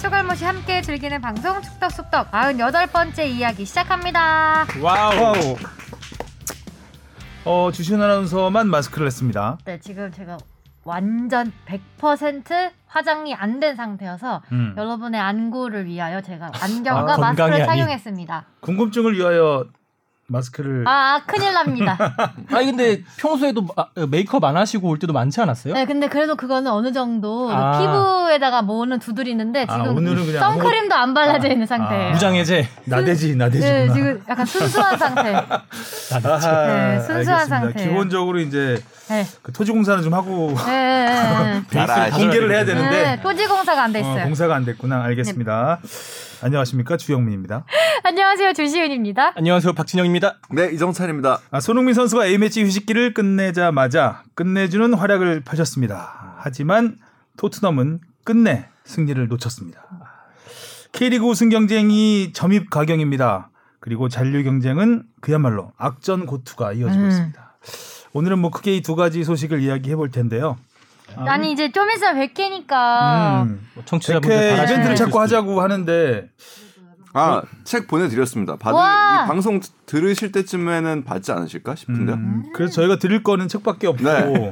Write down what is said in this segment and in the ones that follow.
축알못이 함께 즐기는 방송 축덕숙덕 98번째 이야기 시작합니다. 와우. 와우. 어, 주시은 아나운서만 마스크를 했습니다. 네, 지금 제가 완전 100% 화장이 안 된 상태여서 음. 여러분의 안구를 위하여 제가 안경과 아, 마스크를. 착용했습니다. 궁금증을 위하여 마스크를 아, 아, 큰일 납니다. 아니 근데 평소에도 마- 메이크업 안 하시고 올 때도 많지 않았어요? 네, 근데 그래도 그거는 어느 정도 아. 피부에다가 뭐는 두드리는데 아, 지금 오늘은 그냥 선크림도 안 발라져 있는 상태예요. 무장해제. 나대지 나대지구나. 네, 지금 약간 순수한 상태. 아하, 네, 순수한. 상태예요. 기본적으로 이제 네. 그 토지공사는 좀 하고 네, 네, 네. 베이스를 공개를 해야 되는데 네, 토지 공사가 안 돼 있어요. 어, 공사가 안 됐구나. 알겠습니다. 안녕하십니까 주영민입니다. 안녕하세요, 주시은입니다. 안녕하세요 박진영입니다. 네, 이정찬입니다. 아, 손흥민 선수가 A매치 휴식기를 끝내자마자 끝내주는 활약을 펼쳤습니다. 하지만 토트넘은 끝내 승리를 놓쳤습니다. K리그 우승 경쟁이 점입 가경입니다. 그리고 잔류 경쟁은 그야말로 악전 고투가 이어지고 음. 있습니다. 오늘은 뭐 크게 이 두 가지 소식을 이야기해 볼 텐데요. 아니 이제 좀 있으면 100회니까 음, 청취자분들 100회 바라시는 이벤트를 게 자꾸 하자고 하는데 아, 책 보내드렸습니다. 받을, 와! 이 방송 들으실 때쯤에는 받지 않으실까 싶은데요. 음, 그래서 저희가 드릴 거는 책밖에 없고 네.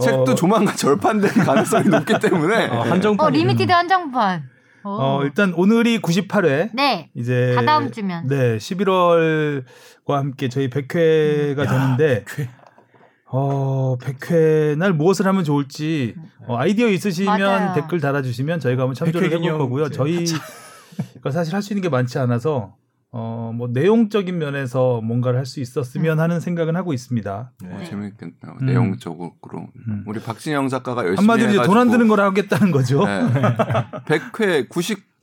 책도 어, 조만간 절판될 가능성이 높기 때문에. 어, 한정판. 어 limited 한정판. 오. 어, 일단 오늘이 98회 네. 이제 다다음 주면. 네 11월과 함께 저희 100회가 되는데 어 100회 날 무엇을 하면 좋을지 어, 아이디어 있으시면 맞아요. 댓글 달아주시면 저희가 한번 참조를 100회 해볼 거고요. 저희가 사실 할 수 있는 게 많지 않아서 어 뭐 내용적인 면에서 뭔가를 할 수 있었으면 하는 생각은 하고 있습니다. 어, 네. 재밌겠네요. 음. 내용적으로 음. 우리 박진영 작가가 열심히 한마디로 이제 돈 안 드는 걸 하겠다는 거죠. 네. 100회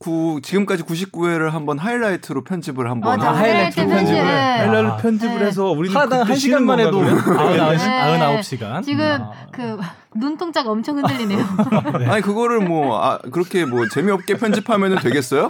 99 지금까지 99회를 한번 하이라이트로 편집을 한번 맞아. 하이라이트 하이라이트 편집. 편집을. 하이라이트 아. 편집을 네. 해서 우리는 그때 한 시간만 해도 건가, 그러면? 99, 네. 99시간. 지금 그 눈동자가 엄청 흔들리네요. 아니 그거를 뭐 아, 그렇게 뭐 재미없게 편집하면 되겠어요?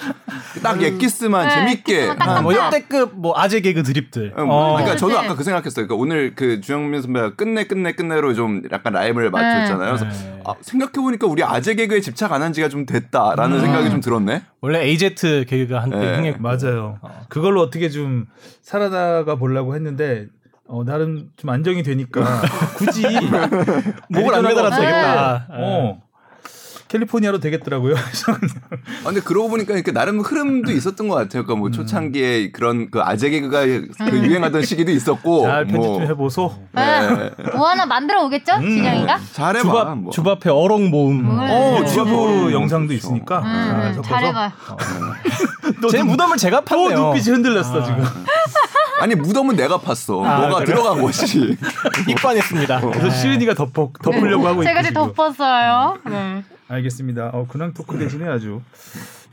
딱 엑기스만 네, 재밌게 한뭐 딱. 역대급 뭐 아재 개그 드립들. 어, 뭐, 어. 그러니까 저도 네. 아까 그 생각했어요. 그러니까 오늘 그 주영민 선배가 끝내 끝내 끝내로 좀 약간 라임을 맞췄잖아요. 그래서 네. 아, 생각해 보니까 우리 아재 개그에 집착 안 한 지가 좀 됐다라는 음. 생각이 좀 들었네. 원래 AZ 개그가 한때 네. 흥했고. 맞아요. 어. 그걸로 어떻게 좀 살아나가 보려고 했는데 어, 나름 좀 안정이 되니까 굳이 목을 안 매달아도 네. 되겠다. 어. 캘리포니아로 되겠더라고요. 그냥 아, 근데 그러고 보니까 이렇게 나름 흐름도 있었던 것 같아요. 그러니까 뭐 초창기에 그런 그 아재 개그가 그 유행하던 시기도 있었고 잘 편집 뭐좀 해보소. 네. 뭐 하나 만들어 오겠죠? 음. 진영이가? 잘해봐. 주밥 뭐. 주밥회 어록 모음. 음. 어, 네. 주부 그렇죠. 영상도 있으니까 음, 잘 음. 잘해봐. 제 무덤을 제가 또 팠네요. 눈빛이 흔들렸어 지금. 아니 무덤은 내가 팠어. 아, 뭐가 그래? 들어간 것이. 입관했습니다. 그래서 시은이가 덮어 덮으려고 하고 제가 있고 이제 지금. 덮었어요. 네. 알겠습니다. 어, 근황 토크 대신에 아주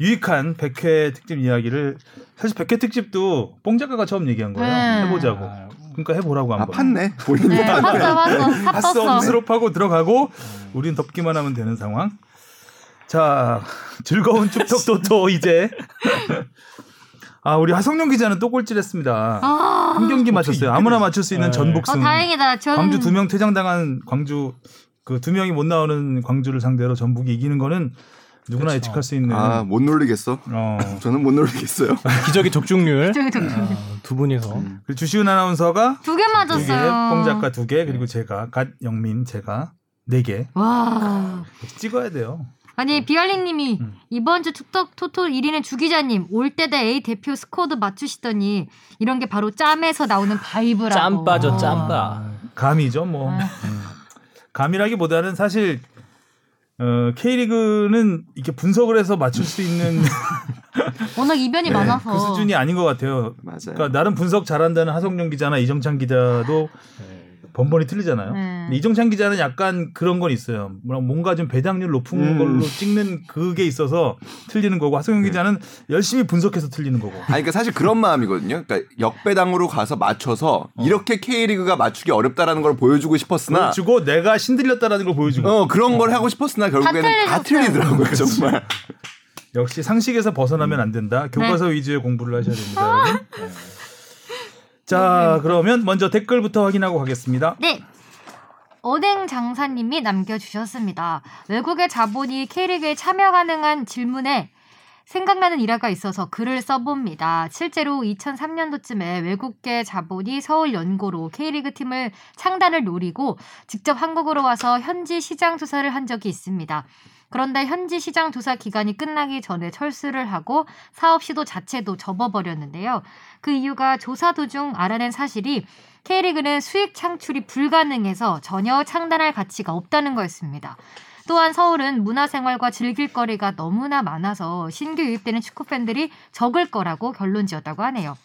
유익한 100회 특집 이야기를 사실 100회 특집도 뽕 작가가 처음 얘기한 거예요. 음. 해보자고. 그러니까 해보라고 아 한번. 팠네. 본인이 네, 팠네. 떴어. 스롭하고 들어가고 우린 덮기만 하면 되는 상황. 자 즐거운 축덕 도토 이제 아 우리 하성룡 기자는 또 꼴찌했습니다. 아, 한 경기 맞췄어요. 아무나 맞출 수 있는 네. 어, 전복승. 다행이다. 전 광주 두 명 퇴장당한 광주 그 두 명이 못 나오는 광주를 상대로 전북이 이기는 거는 누구나 그렇죠. 예측할 수 있는. 아 못 놀리겠어. 어. 저는 못 놀리겠어요. 기적의 적중률 저기 저기. 어, 두 분이서 그리고 주시은 아나운서가 두개 두 개, 맞았어요. 뽕 작가 두 개, 그리고 제가 갓 영민 제가 네 개. 와. 찍어야 돼요. 아니 비알리님이 음. 이번 주 축덕 토토 1위는 주 기자님 올대 A 대표 squad 맞추시더니 이런 게 바로 짬에서 나오는 vibe라고. 짬 빠져 아. 짬빠. 감이죠, 뭐. 아. 음. 감이라기보다는 사실 어, K리그는 이렇게 분석을 해서 맞출 수 있는 워낙 이변이 많아서. 그 수준이 아닌 것 같아요. 맞아요. 그러니까 나름 분석 잘한다는 하성룡 기자나 이정찬 기자도 번번이 틀리잖아요. 네. 이정찬 기자는 약간 그런 건 있어요. 뭐라 뭔가 좀 배당률 높은 음. 걸로 찍는 그게 있어서 틀리는 거고 하성룡 네. 기자는 열심히 분석해서 틀리는 거고. 아니 그러니까 사실 그런 마음이거든요. 그러니까 역배당으로 가서 맞춰서 이렇게 K리그가 맞추기 어렵다라는 걸 보여주고 싶었으나 보여주고 내가 신들렸다라는 걸 보여주고. 어 그런 걸 하고 싶었으나 결국에는 다 틀리셨어요. 틀리더라고요 정말. 역시 상식에서 벗어나면 안 된다. 교과서 위주의 공부를 하셔야 됩니다. 여러분. 네. 자, 그러면 먼저 댓글부터 확인하고 가겠습니다. 네. 오뎅 장사님이 남겨주셨습니다. 외국의 자본이 K리그에 참여 가능한 질문에 생각나는 일화가 있어서 글을 써봅니다. 실제로 2003년도쯤에 외국계 자본이 서울 연고로 K리그 팀을 창단을 노리고 직접 한국으로 와서 현지 시장 조사를 한 적이 있습니다. 그런데 현지 시장 조사 기간이 끝나기 전에 철수를 하고 사업 시도 자체도 접어버렸는데요. 그 이유가 조사 도중 알아낸 사실이 K리그는 수익 창출이 불가능해서 전혀 창단할 가치가 없다는 거였습니다. 또한 서울은 문화생활과 즐길 거리가 너무나 많아서 신규 유입되는 축구팬들이 적을 거라고 결론 지었다고 하네요.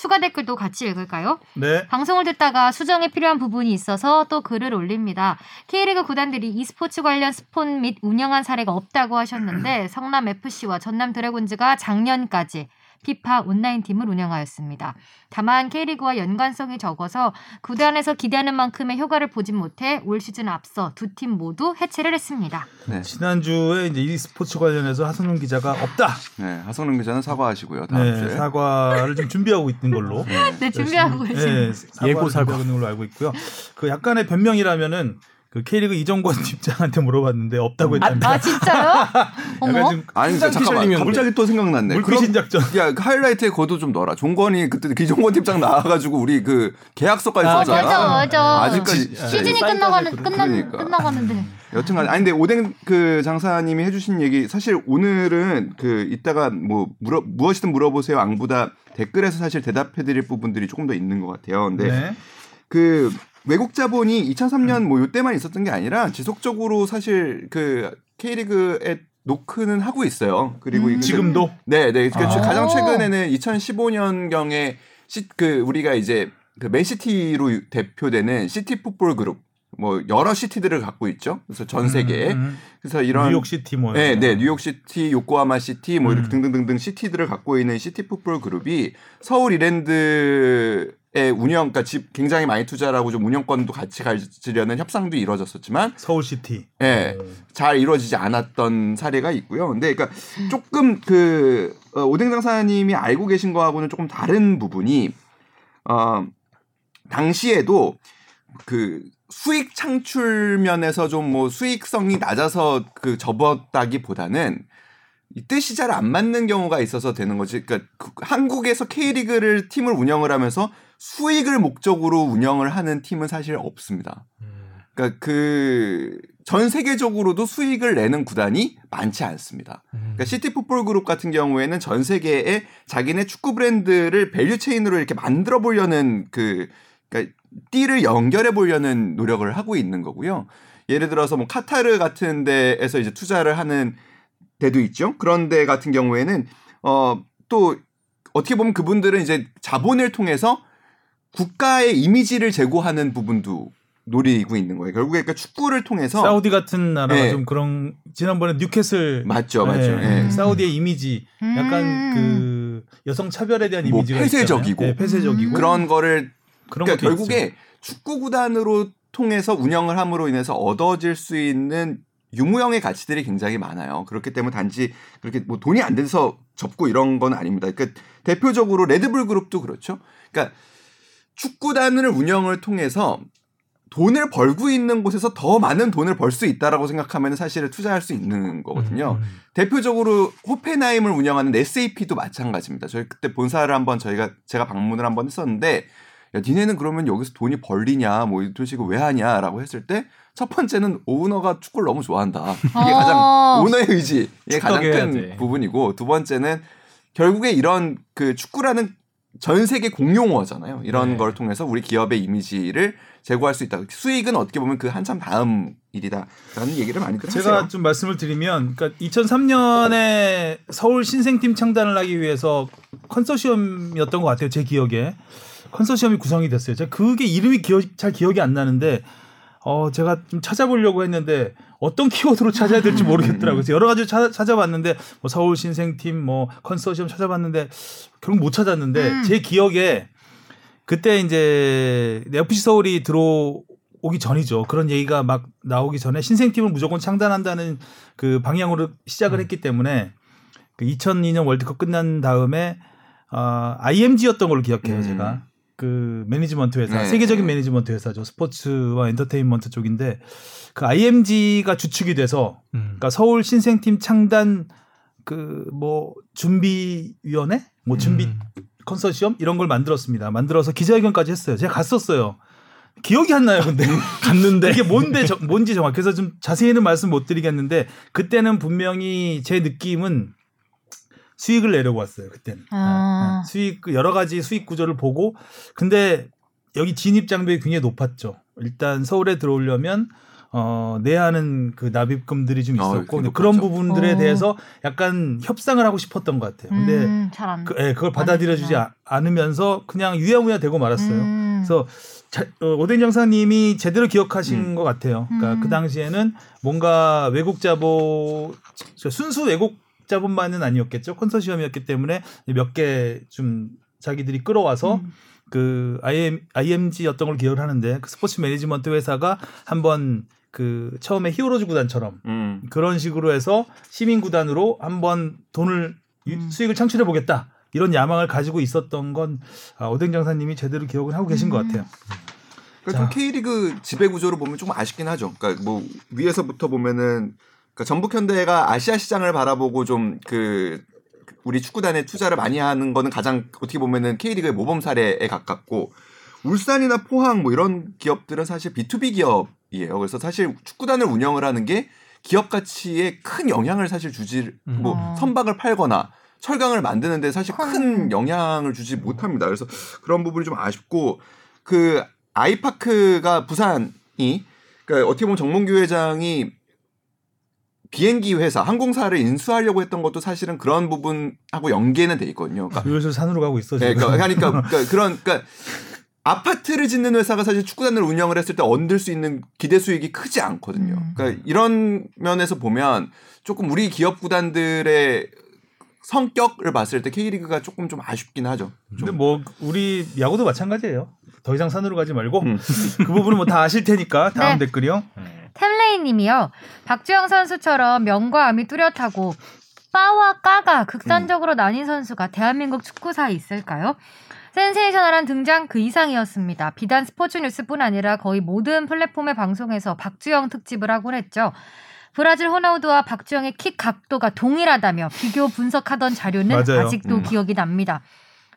추가 댓글도 같이 읽을까요? 네. 방송을 듣다가 수정에 필요한 부분이 있어서 또 글을 올립니다. K리그 구단들이 e스포츠 관련 스폰 및 운영한 사례가 없다고 하셨는데 성남 FC와 전남 드래곤즈가 작년까지 피파 온라인 팀을 운영하였습니다. 다만 K리그와 연관성이 적어서 구단에서 기대하는 만큼의 효과를 보진 못해 올 시즌 앞서 두 팀 모두 해체를 했습니다. 네. 지난주에 이제 e스포츠 관련해서 하성룡 기자가 없다. 네, 하성룡 기자는 사과하시고요. 다음 네, 주에. 사과를 좀 준비하고 있는 걸로. 네, 준비하고 계십니다. 네, 사과 예고 사과. 준비하고 있는 걸로 알고 있고요. 그 약간의 변명이라면은 그 K리그 이정권 팀장한테 물어봤는데 없다고 했답니다. 아 진짜요? 어머. 아니 근데 잠깐만 갑자기 또 생각났네. 물귀신 작전. 야, 그 하이라이트에 거도 좀 넣어라. 종건이 그때 기종건 팀장 나와가지고 우리 그 계약서까지 아, 썼잖아. 맞아 맞아. 아직까지 시즌이 사이드까지 끝나가는 그런- 끝나 그러니까. 끝나가는데. 여튼간 아니 근데 오뎅 그 장사님이 해주신 얘기 사실 오늘은 그 이따가 뭐 물어 무엇이든 물어보세요 앙보다 댓글에서 사실 대답해드릴 부분들이 조금 더 있는 것 같아요. 근데 네. 그 외국 자본이 2003년 뭐 요때만 있었던 게 아니라 지속적으로 사실 그 K리그에 노크는 하고 있어요. 그리고 음. 지금도 네, 네. 그 아. 가장 최근에는 2015년 경에 시, 그 우리가 이제 그 맨시티로 대표되는 시티 풋볼 그룹 뭐 여러 시티들을 갖고 있죠. 그래서 전 세계에 음, 그래서 이런 뉴욕 시티 뭐 네, 네, 뉴욕 시티, 요코하마 시티, 뭐 이렇게 음. 등등등등 시티들을 갖고 있는 시티 풋볼 그룹이 서울 이랜드 의 운영, 그러니까 집 굉장히 많이 투자를 하고 좀 운영권도 같이 가지려는 협상도 이루어졌었지만, 서울 시티. 예, 잘 이루어지지 않았던 사례가 있고요. 근데 그러니까 조금 그 어, 오뎅 장사님이 알고 계신 거하고는 조금 다른 부분이 어 당시에도 그 수익 창출 면에서 좀 뭐 수익성이 낮아서 그 접었다기보다는 이 뜻이 잘 안 맞는 경우가 있어서 되는 거지. 그러니까 그 한국에서 K리그를 팀을 운영을 하면서 수익을 목적으로 운영을 하는 팀은 사실 없습니다. 그러니까 그 전 세계적으로도 수익을 내는 구단이 많지 않습니다. 그러니까 시티 풋볼 그룹 같은 경우에는 전 세계에 자기네 축구 브랜드를 value chain으로 이렇게 만들어 보려는 그 그러니까 띠를 연결해 보려는 노력을 하고 있는 거고요. 예를 들어서 뭐 카타르 같은 데에서 이제 투자를 하는 데도 있죠. 그런 데 같은 경우에는 어 또 어떻게 보면 그분들은 이제 자본을 통해서 국가의 이미지를 제고하는 부분도 노리고 있는 거예요. 결국에 그러니까 축구를 통해서 사우디 같은 나라가 네. 좀 그런 지난번에 뉴캐슬 맞죠, 맞죠. 네, 예. 사우디의 이미지 약간 음. 그 여성 차별에 대한 뭐 이미지가 폐쇄적이고. 있잖아요. 네, 폐쇄적이고 그런 거를 그런 그러니까 결국에 있죠. 축구 구단으로 통해서 운영을 함으로 인해서 얻어질 수 있는 유무형의 가치들이 굉장히 많아요. 그렇기 때문에 단지 그렇게 뭐 돈이 안 돼서 접고 이런 건 아닙니다. 그러니까 대표적으로 레드불 그룹도 그렇죠. 그러니까 축구단을 운영을 통해서 돈을 벌고 있는 곳에서 더 많은 돈을 벌 수 있다라고 생각하면 사실은 투자할 수 있는 거거든요. 음, 대표적으로 호펜하임을 운영하는 SAP도 마찬가지입니다. 저희 그때 본사를 한번 저희가 제가 방문을 한번 했었는데 야 니네는 그러면 여기서 돈이 벌리냐 뭐 도대체 이거 왜 하냐라고 했을 때 첫 번째는 오너가 축구를 너무 좋아한다. 이게 가장 어. 오너의 의지 이게 가장 큰 돼. 부분이고 두 번째는 결국에 이런 그 축구라는 전 세계 공용어잖아요. 이런 네. 걸 통해서 우리 기업의 이미지를 제고할 수 있다. 수익은 어떻게 보면 그 한참 다음 일이다라는 얘기를 많이 하세요. 제가 좀 말씀을 드리면 그러니까 2003년에 서울 신생팀 창단을 하기 위해서 컨소시엄이었던 것 같아요. 제 기억에 컨소시엄이 구성이 됐어요. 제가 그게 이름이 기억, 잘 기억이 안 나는데 어 제가 좀 찾아보려고 했는데 어떤 키워드로 찾아야 될지 모르겠더라고요. 그래서 여러 가지 찾아, 찾아봤는데 뭐 서울 신생팀 뭐 컨소시엄 찾아봤는데 결국 못 찾았는데 음. 제 기억에 그때 이제 FC 서울이 들어 오기 전이죠. 그런 얘기가 막 나오기 전에 신생팀을 무조건 창단한다는 그 방향으로 시작을 했기 때문에 그 2002년 월드컵 끝난 다음에 아 IMG였던 걸로 기억해요, 음. 제가. 그 매니지먼트 회사, 네. 세계적인 매니지먼트 회사죠. 스포츠와 엔터테인먼트 쪽인데 그 IMG가 주축이 돼서 음. 그러니까 서울 신생팀 창단 그 뭐 준비 위원회, 뭐 준비 음. 컨소시엄 이런 걸 만들었습니다. 만들어서 기자회견까지 했어요. 제가 갔었어요. 기억이 안 나요, 근데 갔는데 이게 뭔데 저- 뭔지 정확. 그래서 좀 자세히는 말씀 못 드리겠는데 그때는 분명히 제 느낌은 수익을 내려고 왔어요. 그때는 아. 네, 수익 그 여러 가지 수익 구조를 보고 근데 여기 진입 장벽이 굉장히 높았죠. 일단 서울에 들어오려면 어 내야 하는 그 납입금들이 좀 아, 있었고 근데 그런. 부분들에 어. 대해서 약간 협상을 하고 싶었던 것 같아요. 근데 음, 잘안 그, 예, 그걸 받아들여주지 아- 않으면서 그냥 유야무야 되고 말았어요. 음. 그래서 자, 어, 오뎅 장사님이 제대로 기억하신 음. 것 같아요. 그러니까 음. 그 당시에는 뭔가 외국 자본 저 순수 외국 자본만은 아니었겠죠. 컨소시엄이었기 때문에 몇 개 좀 자기들이 끌어와서 음. 그 IM, IMG였던 걸 기억을 하는데 그 스포츠 매니지먼트 회사가 한번 그 처음에 히어로즈 구단처럼 음. 그런 식으로 해서 시민 구단으로 한번 돈을 유- 음. 수익을 창출해 보겠다 이런 야망을 가지고 있었던 건 아, 오뎅 장사님이 제대로 기억을 하고 계신 것 음. 같아요. 그러니까 좀. K리그 지배 구조를 보면 좀 아쉽긴 하죠. 그러니까 뭐 위에서부터 보면은 그러니까 전북 현대가 아시아 시장을 바라보고 좀그 우리 축구단에 투자를 많이 하는 거는 가장 어떻게 보면은 K리그의 모범 사례에 가깝고 울산이나 포항 뭐 이런 기업들은 사실 B2B 기업이에요. 그래서 사실 축구단을 운영을 하는 게 기업 가치에 큰 영향을 사실 주지 뭐 음. 선박을 팔거나 철강을 만드는데 사실 큰큰 영향을 주지 못합니다. 그래서 그런 부분이 좀 아쉽고 그 아이파크가 부산이 그러니까 어떻게 보면 정몽규 회장이 비행기 회사 항공사를 인수하려고 했던 것도 사실은 그런 부분하고 연계는 돼 있거든요. 그러니까 슬슬 산으로 가고 있어 네, 지금. 그러니까, 그러니까, 그러니까 그런 그러니까 아파트를 짓는 회사가 사실 축구단을 운영을 했을 때 얻을 수 있는 기대 수익이 크지 않거든요. 음. 그러니까 이런 면에서 보면 조금 우리 기업 구단들의 성격을 봤을 때 K리그가 조금 좀 아쉽긴 하죠. 좀. 근데 뭐 우리 야구도 마찬가지예요. 더 이상 산으로 가지 말고 음. 그 부분은 뭐 다 아실 테니까 다음 네. 댓글이요. 템레이님이요. 박주영 선수처럼 명과 암이 뚜렷하고 빠와 까가 극단적으로 나뉜 선수가 대한민국 축구사에 있을까요? 센세이셔널한 등장 그 이상이었습니다. 비단 스포츠 뉴스뿐 아니라 거의 모든 플랫폼의 방송에서 박주영 특집을 하곤 했죠. 브라질 호나우두와 박주영의 킥 각도가 동일하다며 비교 분석하던 자료는 맞아요. 아직도 음. 기억이 납니다.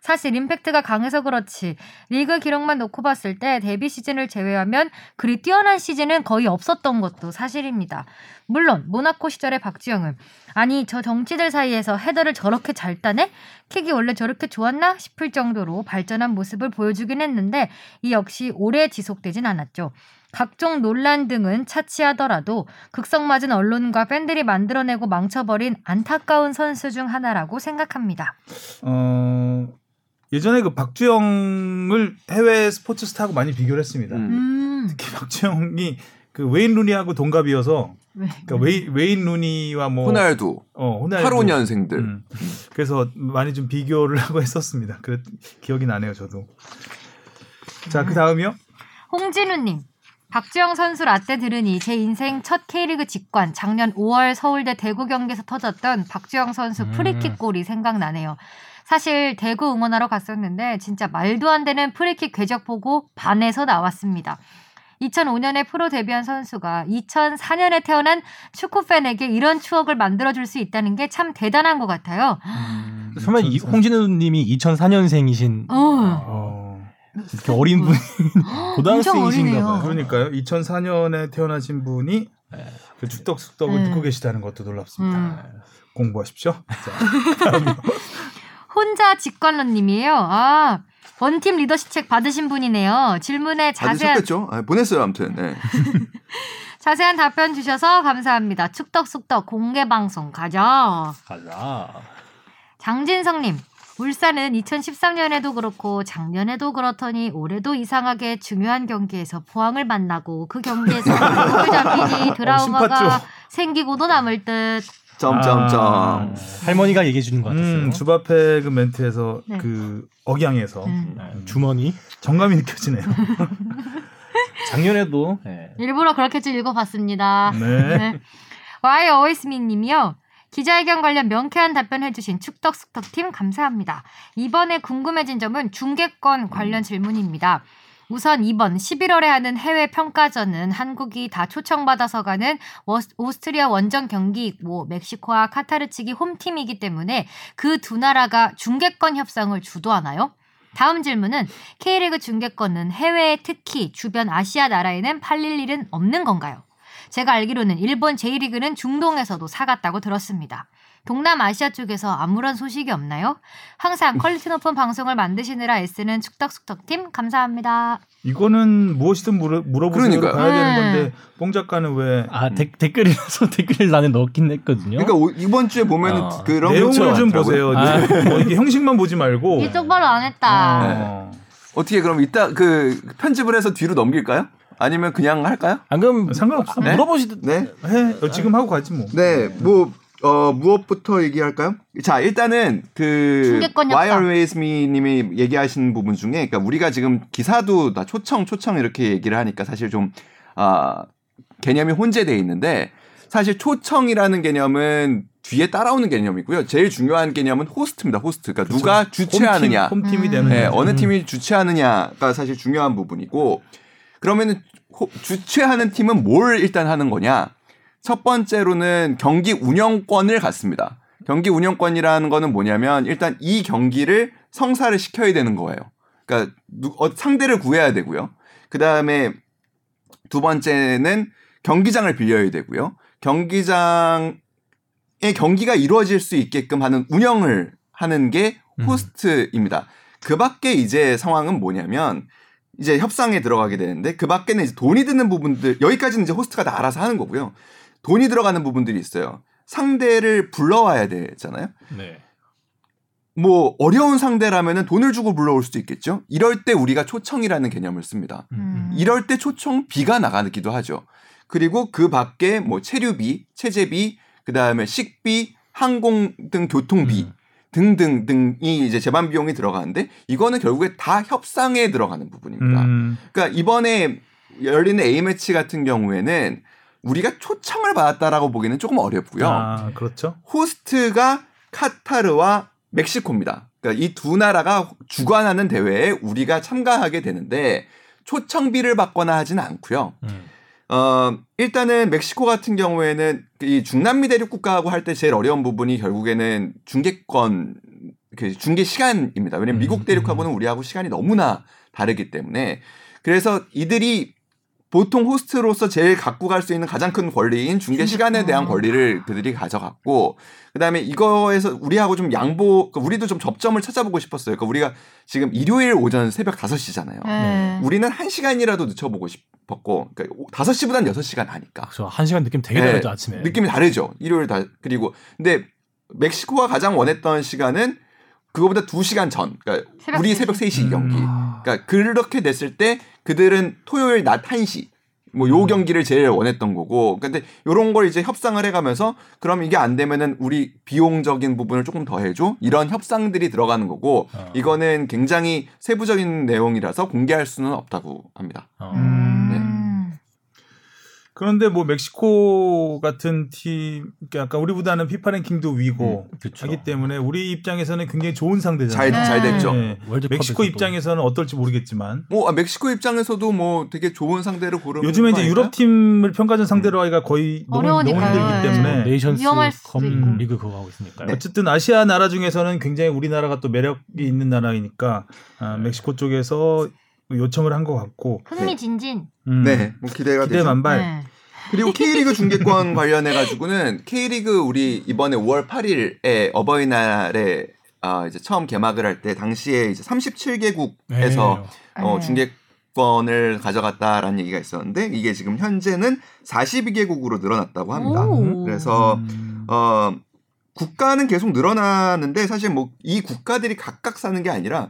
사실 임팩트가 강해서 그렇지 리그 기록만 놓고 봤을 때 데뷔 시즌을 제외하면 그리 뛰어난 시즌은 거의 없었던 것도 사실입니다. 물론 모나코 시절의 박주영은 아니 저 정치들 사이에서 헤더를 저렇게 잘 따네? 킥이 원래 저렇게 좋았나 싶을 정도로 발전한 모습을 보여주긴 했는데 이 역시 오래 지속되진 않았죠. 각종 논란 등은 차치하더라도 극성맞은 언론과 팬들이 만들어내고 망쳐버린 안타까운 선수 중 하나라고 생각합니다. 어 예전에 그 박주영을 해외 스포츠 스타하고 많이 비교를 했습니다. 음. 음. 특히 박주영이 그 웨인 루니하고 동갑이어서 네. 그러니까 웨이, 웨인 루니와 뭐 호날두 어, 호날두 85년생들 음. 그래서 많이 좀 비교를 하고 했었습니다. 그래 기억이 나네요, 저도. 자, 그 다음이요. 홍진우님. 박주영 선수 라떼 들으니 제 인생 첫 K리그 직관 작년 5월 서울 대 대구 경기에서 터졌던 박주영 선수 음. 프리킥 골이 생각나네요. 사실 대구 응원하러 갔었는데 진짜 말도 안 되는 프리킥 궤적 보고 반해서 나왔습니다. 2005년에 프로 데뷔한 선수가 2004년에 태어난 축구 팬에게 이런 추억을 만들어줄 수 있다는 게 참 대단한 것 같아요. 설마 이, 홍진우님이 2004년생이신 어, 어, 이렇게 어린 분 고등학생이신가. 봐요. 그러니까요. 2004년에 태어나신 분이 그 죽덕숙덕을 네. 듣고 계시다는 것도 놀랍습니다. 음. 공부하십시오. 자. 혼자 직관러님이에요. 아 원팀 리더십 책 받으신 분이네요. 질문에 자세한 받으셨겠죠? 아, 보냈어요 아무튼. 네. 자세한 답변 주셔서 감사합니다. 축덕숙덕 공개 방송 가자. 가자. 장진성님. 울산은 2013년에도 그렇고 작년에도 그렇더니 올해도 이상하게 중요한 경기에서 포항을 만나고 그 경기에서 골 잡히니 드라마가 심팠죠. 생기고도 남을 듯. 점점점. 아, 할머니가 얘기해 주는 것 같았어요. 음, 주바페 그 멘트에서 네. 그 억양에서 음. 네, 주머니. 정감이 느껴지네요. 작년에도 네. 일부러 그렇게 좀 읽어봤습니다. 네. 네. Why always me 님이요. 기자회견 관련 명쾌한 답변해주신 축덕숙덕팀 감사합니다. 이번에 궁금해진 점은 중계권 관련 질문입니다. 우선 이번 11월에 하는 해외 평가전은 한국이 다 초청받아서 가는 워- 오스트리아 원정 경기이고 멕시코와 카타르 측이 홈팀이기 때문에 그 두 나라가 중계권 협상을 주도하나요? 다음 질문은 K리그 중계권은 해외에 특히 주변 아시아 나라에는 팔릴 일은 없는 건가요? 제가 알기로는 일본 J리그는 중동에서도 사갔다고 들었습니다. 동남아시아 쪽에서 아무런 소식이 없나요? 항상 quality 높은 방송을 만드시느라 애쓰는 축덕숙덕팀 감사합니다. 이거는 무엇이든 물어, 물어보세요. 그러니까요. 가야 되는 네. 건데 뽕 작가는 왜아 댓- 댓글이라서 댓글을 나는 넣긴 했거든요. 그러니까 오- 이번 주에 보면은 어. 그런 내용을 좀. 보세요. 아. 네. 뭐 이게 형식만 보지 말고. 일 똑바로 안 했다. 어. 어떻게 그럼 이따 그 편집을 해서 뒤로 넘길까요? 아니면 그냥 할까요? 안 그럼 상관없어. 아, 물어보시든 네. 해. 어, 지금 하고 가지 뭐. 네, 뭐, 어, 무엇부터 얘기할까요? 자, 일단은 그. Why Always Me 님이 얘기하신 부분 중에, 그러니까 우리가 지금 기사도 다 초청, 초청 이렇게 얘기를 하니까 사실 좀, 아, 개념이 혼재되어 있는데, 사실 초청이라는 개념은 뒤에 따라오는 개념이고요. 제일 중요한 개념은 호스트입니다, 호스트. 그러니까 누가 주최하느냐. 홈팀, 홈팀이 음. 되는. 네, 거죠. 어느 팀이 주최하느냐가 사실 중요한 부분이고 그러면은 호- 주최하는 팀은 뭘 일단 하는 거냐? 첫 번째로는 경기 운영권을 갖습니다. 경기 운영권이라는 거는 뭐냐면 일단 이 경기를 성사를 시켜야 되는 거예요. 그러니까 누- 어, 상대를 구해야 되고요. 그 다음에 두 번째는 경기장을 빌려야 되고요. 경기장에 경기가 이루어질 수 있게끔 하는 운영을 하는 게 음. 호스트입니다. 그 밖에 이제 상황은 뭐냐면 이제 협상에 들어가게 되는데 그 밖에는 이제 돈이 드는 부분들 여기까지는 이제 호스트가 다 알아서 하는 거고요. 돈이 들어가는 부분들이 있어요. 상대를 불러와야 되잖아요. 네. 뭐 어려운 상대라면은 돈을 주고 불러올 수도 있겠죠. 이럴 때 우리가 초청이라는 개념을 씁니다. 음. 이럴 때 초청 비가 나가기도 하죠. 그리고 그 밖에 뭐 체류비, 체재비, 그 다음에 식비, 항공 등 교통비 음. 등등 등이 이제 재반 비용이 들어가는데 이거는 결국에 다 협상에 들어가는 부분입니다. 음. 그러니까 이번에 열리는 A 매치 같은 경우에는 우리가 초청을 받았다라고 보기는 조금 어렵고요. 아, 그렇죠. 호스트가 카타르와 멕시코입니다. 그러니까 이 두 나라가 주관하는 대회에 우리가 참가하게 되는데 초청비를 받거나 하지는 않고요. 음. 어, 일단은 멕시코 같은 경우에는 이 중남미 대륙 국가하고 할 때 제일 어려운 부분이 결국에는 중계권 그 중계 시간입니다. 왜냐면 음, 미국 대륙하고는 우리하고 시간이 너무나 다르기 때문에 그래서 이들이 보통 호스트로서 제일 갖고 갈 수 있는 가장 큰 권리인 중계 시간에 대한 권리를 그들이 가져갔고 그다음에 이거에서 우리하고 좀 양보 그러니까 우리도 좀 접점을 찾아보고 싶었어요. 그러니까 우리가 지금 일요일 오전 새벽 5시잖아요. 네. 우리는 한 시간이라도 늦춰 보고 싶었고, 그러니까 5시보단 6시간 하니까. 저한 시간 느낌 되게 네, 다르죠 아침에. 느낌이 다르죠. 일요일 다, 그리고, 근데 멕시코가 가장 원했던 시간은 그거보다 2시간 전, 그러니까 새벽 우리 3시. 새벽 3시 경기. 음. 그러니까 그렇게 됐을 때 그들은 토요일 낮 1시, 뭐요 경기를 제일 원했던 거고. 근데 요런 걸 이제 협상을 해 가면서 그럼 이게 안 되면은 우리 비용적인 부분을 조금 더 해 줘. 이런 협상들이 들어가는 거고 어. 이거는 굉장히 세부적인 내용이라서 공개할 수는 없다고 합니다. 어. 음. 그런데 뭐 멕시코 같은 팀, 그러니까 약간 우리보다는 피파 랭킹도 위고 음, 그쵸. 하기 때문에 우리 입장에서는 굉장히 좋은 잘, 상대잖아요. 네. 잘 됐죠. 네. 월드컵에서도. 멕시코 입장에서는 어떨지 모르겠지만 뭐 아, 멕시코 입장에서도 뭐 되게 좋은 상대를 고르는 요즘에 거 이제? 유럽 팀을 평가전 상대로 하기가 거의 너무, 너무 어려우니까요. 힘들기 네. 때문에 네이션스 컵 있고. 리그 그거 하고 있으니까요. 네. 어쨌든 아시아 나라 중에서는 굉장히 우리나라가 또 매력이 있는 나라이니까 아, 멕시코 쪽에서 요청을 한 것 같고 흥미진진. 음, 네, 뭐 기대가 기대 되죠. 만발. 네. 그리고 K리그 중계권 관련해 가지고는 K리그 우리 이번에 5월 8일에 어버이날에 아, 이제 처음 개막을 할 때 당시에 이제 37개국에서 어, 네. 중계 권을 가져갔다라는 얘기가 있었는데 이게 지금 현재는 42개국으로 늘어났다고 합니다. 오. 그래서 음, 어 국가는 계속 늘어나는데 사실 뭐 이 국가들이 각각 사는 게 아니라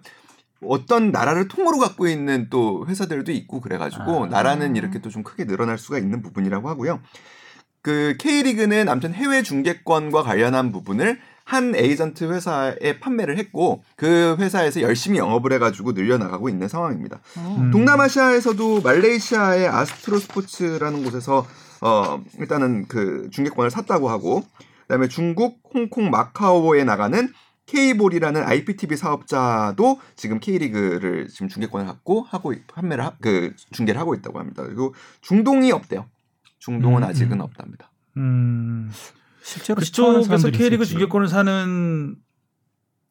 어떤 나라를 통으로 갖고 있는 또 회사들도 있고 그래가지고 아. 나라는 이렇게 또 좀 크게 늘어날 수가 있는 부분이라고 하고요. 그 K리그는 아무튼 해외 중계권과 관련한 부분을 한 에이전트 회사에 판매를 했고 그 회사에서 열심히 영업을 해가지고 늘려나가고 있는 상황입니다. 음. 동남아시아에서도 말레이시아의 아스트로 스포츠라는 곳에서 어 일단은 그 중계권을 샀다고 하고 그다음에 중국, 홍콩, 마카오에 나가는 K볼이라는 IPTV 사업자도 지금 K리그를 지금 중계권을 갖고 하고 있- 판매를 하, 그 중계를 하고 있다고 합니다. 그리고 중동이 없대요. 중동은 음, 아직은 음. 없답니다. 음, 실제로 그쪽에서 K리그 있을지. 중계권을 사는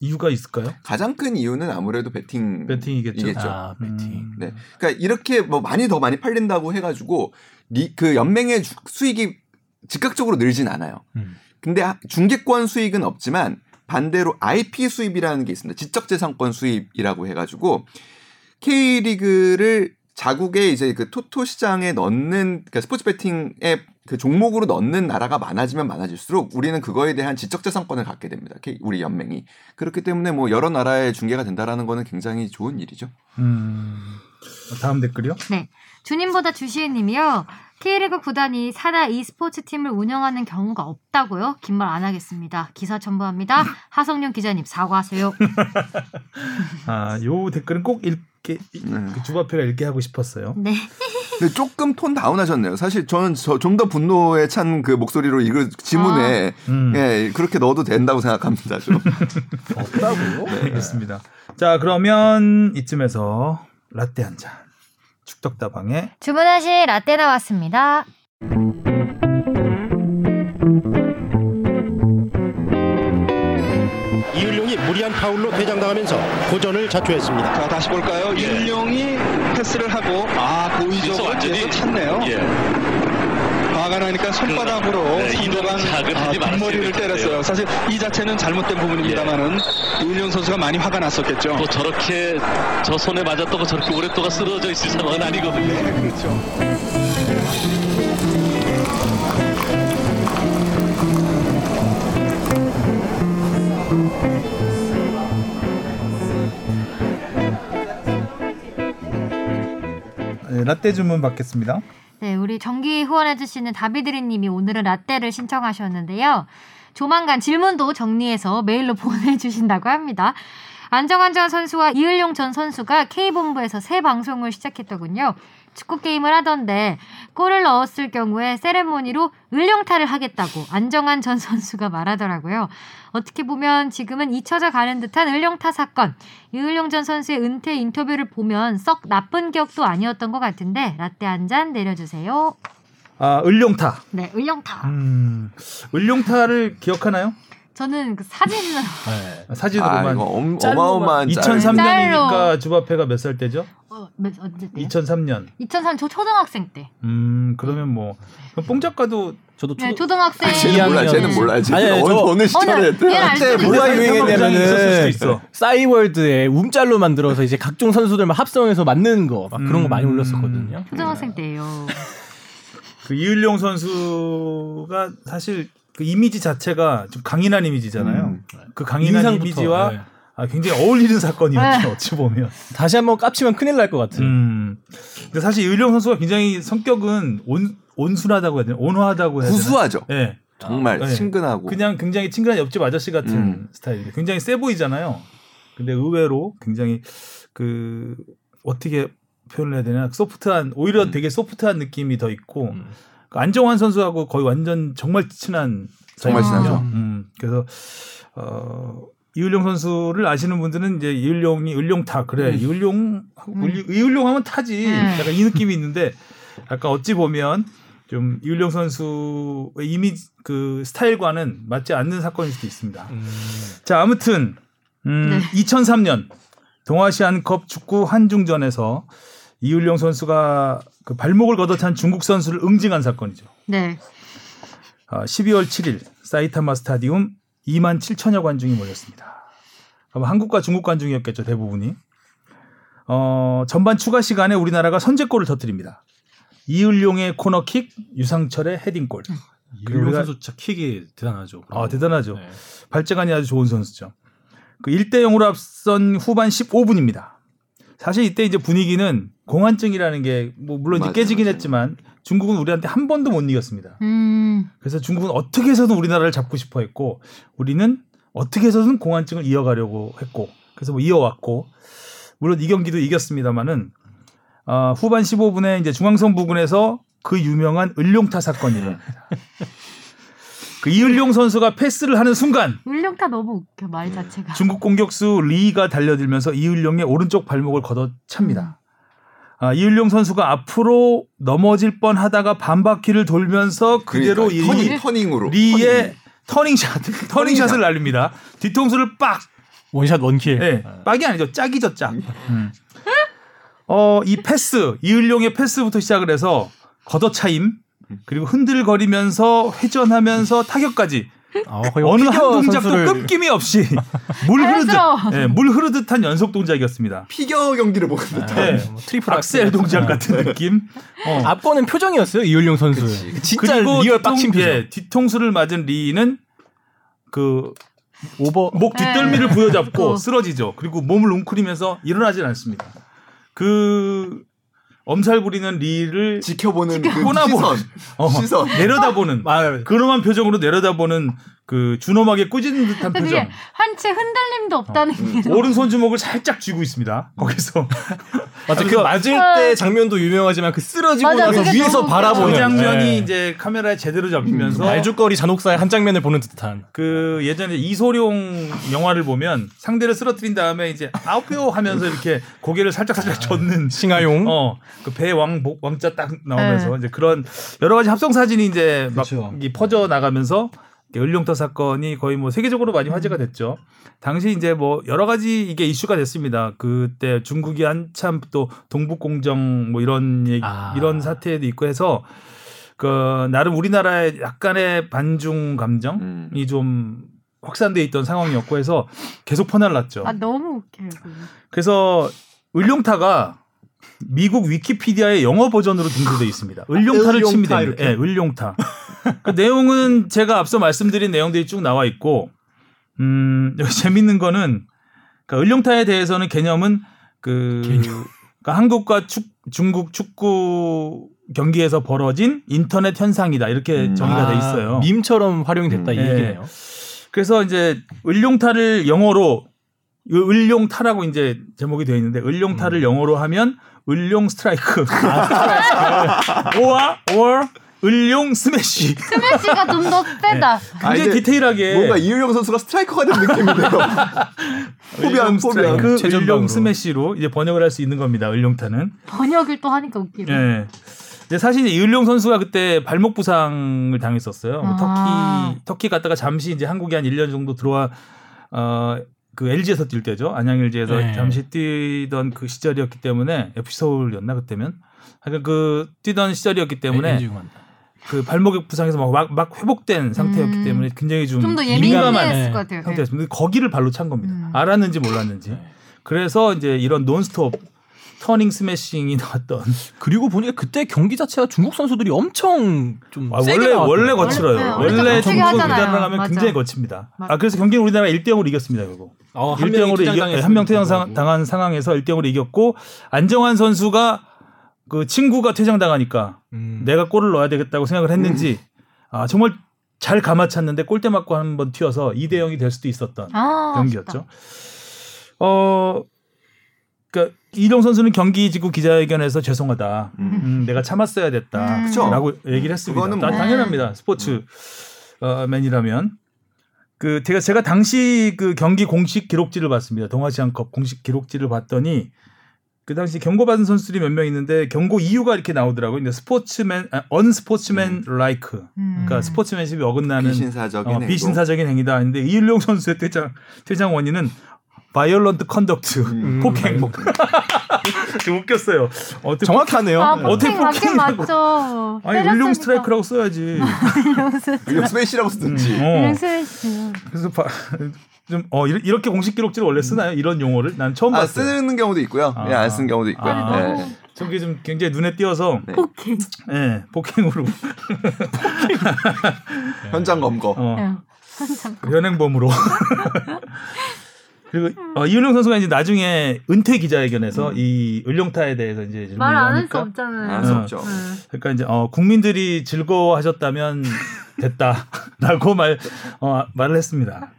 이유가 있을까요? 가장 큰 이유는 아무래도 베팅 배팅이겠죠. 이겠죠. 아, 배팅. 음. 네. 그러니까 이렇게 뭐 많이 더 많이 팔린다고 해 가지고 리, 그 연맹의 주- 수익이 즉각적으로 늘진 않아요. 음. 근데 하- 중계권 수익은 없지만 반대로 IP 수입이라는 게 있습니다. 지적재산권 수입이라고 해가지고 K리그를 자국에 이제 그 토토 시장에 넣는 그러니까 스포츠 베팅의 그 종목으로 넣는 나라가 많아지면 많아질수록 우리는 그거에 대한 지적재산권을 갖게 됩니다. 우리 연맹이 그렇기 때문에 뭐 여러 나라에 중계가 된다라는 거는 굉장히 좋은 일이죠. 음. 다음 댓글이요? 네. 주님보다 주시은님이요. K리그 구단이 산하 e스포츠 팀을 운영하는 경우가 없다고요? 긴 말 안 하겠습니다. 기사 첨부합니다. 하성룡 기자님 사과하세요. 아, 요 댓글은 꼭 읽게 네. 그 주바페가 읽게 하고 싶었어요. 네. 근데 조금 톤 다운하셨네요. 사실 저는 좀 더 분노에 찬 그 목소리로 이거 지문에 음. 예 그렇게 넣어도 된다고 생각합니다. 좀. 없다고요? 알겠습니다. 자, 그러면 이쯤에서 라떼 한 잔. 축덕다방에 주문하신 라떼 나왔습니다. 이을용이 무리한 파울로 퇴장당하면서 고전을 자초했습니다. 자 다시 볼까요? 이윤용이 패스를 하고 아 고의적으로 뒤에서 찼네요. 화가 나니까 손바닥으로 상대방 아, 뒷머리를 때렸어요. 사실 이 자체는 잘못된 부분입니다만은 이윤용 선수가 많이 화가 났었겠죠. 또 저렇게 저 손에 맞았던 거 저렇게 오랫동안 쓰러져 있을 상황은 아니거든요. 그렇죠. 네, 라떼 주문 받겠습니다. 네, 우리 정기 후원해주시는 다비드리님이 오늘은 라떼를 신청하셨는데요. 조만간 질문도 정리해서 메일로 보내주신다고 합니다. 안정환 전 선수와 이을용 전 선수가 K본부에서 새 방송을 시작했더군요. 축구 게임을 하던데 골을 넣었을 경우에 세레모니로 을룡타를 하겠다고 안정환 전 선수가 말하더라고요. 어떻게 보면 지금은 잊혀져 가는 듯한 을룡타 사건. 이을용 전 선수의 은퇴 인터뷰를 보면 썩 나쁜 기억도 아니었던 것 같은데 라떼 한 잔 내려주세요. 아, 을룡타. 네, 을룡타. 음. 을룡타를 기억하나요? 저는 그 사진으로 네. 아, 사진으로만. 아 엄, 짤로만. 어마어마한 짤. 2003년이니까 짤로. 주바페가 몇 살 때죠? 어, 몇, 언제 때요? 2003년. 2003저 초등학생 때. 음, 그러면 뭐 그럼 뽕 작가도 저도 네, 초... 초등학생. 아, 쟤는 몰라. 쟤는 네. 몰라요. 쟤는 아니, 어느, 저- 어느 시절에 알죠. 그때 뭐가 유행했냐면은 있었을 수도 있어. 싸이월드에 움짤로 만들어서 이제 각종 선수들만 합성해서 만드는 거 막 그런 거 많이 음. 올렸었거든요. 초등학생 때예요. 그 이을용 선수가 사실 그 이미지 자체가 좀 강인한 이미지잖아요. 음. 그 강인한 인상부터, 이미지와 네. 아, 굉장히 어울리는 사건이었죠. 네. 어찌 보면. 다시 한번 깝치면 큰일 날 것 같은. 음. 근데 사실 이을용 선수가 굉장히 성격은 온 온순하다고 해야 되나? 온화하다고 해야 되나? 구수하죠. 예. 정말 네. 친근하고. 그냥 굉장히 친근한 옆집 아저씨 같은 음. 스타일이에요. 굉장히 세 보이잖아요. 근데 의외로 굉장히 그 어떻게 표현을 해야 되나 소프트한 오히려 음. 되게 소프트한 느낌이 더 있고 음. 그 안정환 선수하고 거의 완전 정말 친한 정말. 친하죠. 음, 그래서 어 이을용 선수를 아시는 분들은 이제 이을용이 을룡타 그래 음. 이을용 이을용 하면 타지 음. 약간 이 느낌이 있는데 약간 어찌 보면 좀 이을용 선수의 이미지 그 스타일과는 맞지 않는 사건일 수도 있습니다. 음. 자 아무튼 음, 네. 2003년 동아시안컵 축구 한중전에서 이을용 선수가 그 발목을 걷어찬 중국 선수를 응징한 사건이죠. 네. 아, 12월 7일 사이타마 스타디움 2만 7천여 관중이 몰렸습니다. 아마 한국과 중국 관중이었겠죠 대부분이. 어, 전반 추가 시간에 우리나라가 선제골을 터뜨립니다. 이을용의 코너킥, 유상철의 헤딩골. 이을용 우리가- 선수 진짜 킥이 대단하죠. 아 대단하죠. 네. 발재간이 아주 좋은 선수죠. 그 1대 0으로 앞선 후반 15분입니다. 사실 이때 이제 분위기는 공환증이라는 게 뭐 물론 이제 맞아요, 깨지긴 맞아요. 했지만 중국은 우리한테 한 번도 못 이겼습니다. 음. 그래서 중국은 어떻게 해서든 우리나라를 잡고 싶어 했고 우리는 어떻게 해서든 공환증을 이어가려고 했고 그래서 뭐 이어왔고 물론 이 경기도 이겼습니다만은 아, 후반 15분에 이제 중앙선 부근에서 그 유명한 을룡타 사건이 일어납니다. 그 이을용 선수가 패스를 하는 순간 을룡타 너무 웃겨 말 자체가. 중국 공격수 리가 달려들면서 이을용의 오른쪽 발목을 걷어찹니다. 아, 이을용 선수가 앞으로 넘어질 뻔 하다가 반바퀴를 돌면서 그대로 그러니까, 이 turning, turning으로 리의 turning shot, turning shot을 날립니다. 뒤통수를 빡! one shot one kill. 네, 빡이 아니죠. 짝이죠, 짝. 음. 어, 이 패스, 이을용의 패스부터 시작을 해서 걷어차임, 그리고 흔들거리면서 회전하면서 타격까지 아, 거의 어느 한 동작도 선수를- 끊김이 없이 물 흐르듯. 예, 물 흐르듯한 연속 동작이었습니다. 피겨 경기를 보는 듯한 네, 뭐 triple axel 동작 같은 느낌. 어. 앞거는 표정이었어요 이을용 선수. 진짜 real 빡친 뒤통- 표정. 예, 뒤통수를 맞은 리는 그 오버 목 뒷덜미를 네. 부여잡고 어. 쓰러지죠. 그리고 몸을 웅크리면서 일어나질 않습니다. 그 엄살 부리는 리를 지켜보는 그 꼬나보는 시선 어, 시선. 내려다보는 아, 그놈한 표정으로 내려다보는 그 준엄하게 꾸짖는 듯한 표정. 한치 흔들림도 없다는 게. 너무- 오른 손 주먹을 살짝 쥐고 있습니다. 거기서 맞아 그 맞을 때 장면도 유명하지만 그 쓰러지고 맞아, 나서 위에서 바라보는 그 장면이 네. 이제 카메라에 제대로 잡히면서 말죽거리 잔혹사의 한 장면을 보는 듯한. 그 예전에 이소룡 영화를 보면 상대를 쓰러뜨린 다음에 이제 아웃뼈 하면서 이렇게 고개를 살짝 살짝 젓는 싱하용. 어 그 배왕 왕자 딱 나오면서 네. 이제 그런 여러 가지 합성 사진이 이제 막 그렇죠. 이 퍼져 나가면서 을룡터 사건이 거의 뭐 세계적으로 많이 화제가 됐죠. 당시 이제 뭐 여러 가지 이게 이슈가 됐습니다. 그때 중국이 한참 또 동북 공정 뭐 이런 얘기, 아. 이런 사태도 있고 해서 그 나름 우리나라의 약간의 반중 감정이 음. 좀 확산돼 있던 상황이었고 해서 계속 퍼날랐죠. 아 너무 웃겨요. 그래서 을룡타가 미국 위키피디아의 영어 버전으로 등재되어 있습니다. 을룡타를 을룡타 됩니다. 이렇게? 예, 을룡타. 그 내용은 제가 앞서 말씀드린 내용들이 쭉 나와 있고, 음, 여기 재밌는 거는, 그 을룡타에 대해서는 개념은 그, 그러니까 한국과 축, 중국 축구 경기에서 벌어진 인터넷 현상이다. 이렇게 음. 정의가 돼 아, 있어요. 밈처럼 활용이 됐다 이 음. 얘기네요. 그래서 이제 을룡타를 영어로 이 을룡타라고 이제 제목이 되어 있는데 을룡타를 음. 영어로 하면 을룡 스트라이크 아, 오와 or 을룡 스매시 스매시가 좀 더 세다. 아, 굉장히 이제 디테일하게 뭔가 이을용 선수가 스트라이커가 된 느낌인데요. 포비안 포비안 스트라이크 최전방으로. 을룡 스매시로 이제 번역을 할 수 있는 겁니다. 을룡타는 번역을 또 하니까 웃기네. 예. 이제 사실 이 을룡 선수가 그때 발목 부상을 당했었어요. 뭐 아. 터키 터키 갔다가 잠시 이제 한국에 한 1년 정도 들어와 어 그 LG에서 뛸 때죠. 안양 LG에서 네. 잠시 뛰던 그 시절이었기 때문에 FC 서울이었나 그때면 하여간 그 뛰던 시절이었기 때문에 만. 그 발목 부상에서 막, 막, 막 회복된 상태였기 음. 때문에 굉장히 좀, 좀더 민감한 네. 것 같아요. 네. 상태였습니다. 거기를 발로 찬 겁니다. 음. 알았는지 몰랐는지. 그래서 이제 이런 논스톱 turning 스매싱이 나왔던 그리고 보니까 그때 경기 자체가 중국 선수들이 엄청 좀 아, 세게 원래. 원래 거칠어요. 원래- 네, 원래, 중국 우리나라. 가면 맞아. 굉장히 거칩니다. 맞아. 아 그래서 경기는 우리나라가 1대 0으로 이겼습니다. 결국 어, 한 1대 명이 0으로 이겨 퇴장당했음에도 한명 퇴장 불구하고. 당한 상황에서 1대 0으로 이겼고 안정환 선수가 그 친구가 퇴장당하니까 음. 내가 골을 넣어야 되겠다고 생각을 했는지 아 정말 잘 감아찼는데 골대 맞고 한번 튀어서 2대 0이 될 수도 있었던 아, 경기였죠. 어, 그러니까 이동 선수는 경기 직후 기자회견에서 죄송하다. 음, 내가 참았어야 됐다. 음. 그쵸. 라고 얘기를 했습니다. 그거는 뭐- 당연합니다. 스포츠 어, 맨이라면. 그 제가 제가 당시 그 경기 공식 기록지를 봤습니다. 동아시안컵 공식 기록지를 봤더니 그 당시 경고받은 선수들이 몇 명 있는데 경고 이유가 이렇게 나오더라고요. 근데 스포츠맨, 아, unsportsmanlike. 음. 그러니까 스포츠맨십이 어긋나는 비신사적인 어. 비신사적인 행위다. 근데 이을용 선수의 퇴장 퇴장 원인은 violent conduct 음. 폭행 뭐좀 웃겼어요. 어떻게 정확하네요. 아, 네. 어떻게 폭행. 맞죠. 아니 을룡 스트라이크라고 써야지. 이거 스매시라고 쓰든지. 어. 을룡 스매시. 그래서 바, 좀 어, 이렇게 이렇게 공식 기록지를 원래 쓰나요? 이런 용어를 난 처음 아 봤어요. 쓰는 경우도 있고요. 아. 예, 안 쓰는 경우도 있고요. 아. 네. 저게 좀 굉장히 눈에 띄어서 네. 폭행. 예, 폭행으로 현장 검거. 어, 예. 한참. 현행범으로. 그리고 어, 이은영 선수가 이제 나중에 은퇴 기자회견에서 이 을룡타에 대해서 이제 질문을 말 안 할 수 없잖아요. 안 할수 어. 없죠. 네. 그러니까 이제 어, 국민들이 즐거워하셨다면 됐다라고 말 어, 말을 했습니다.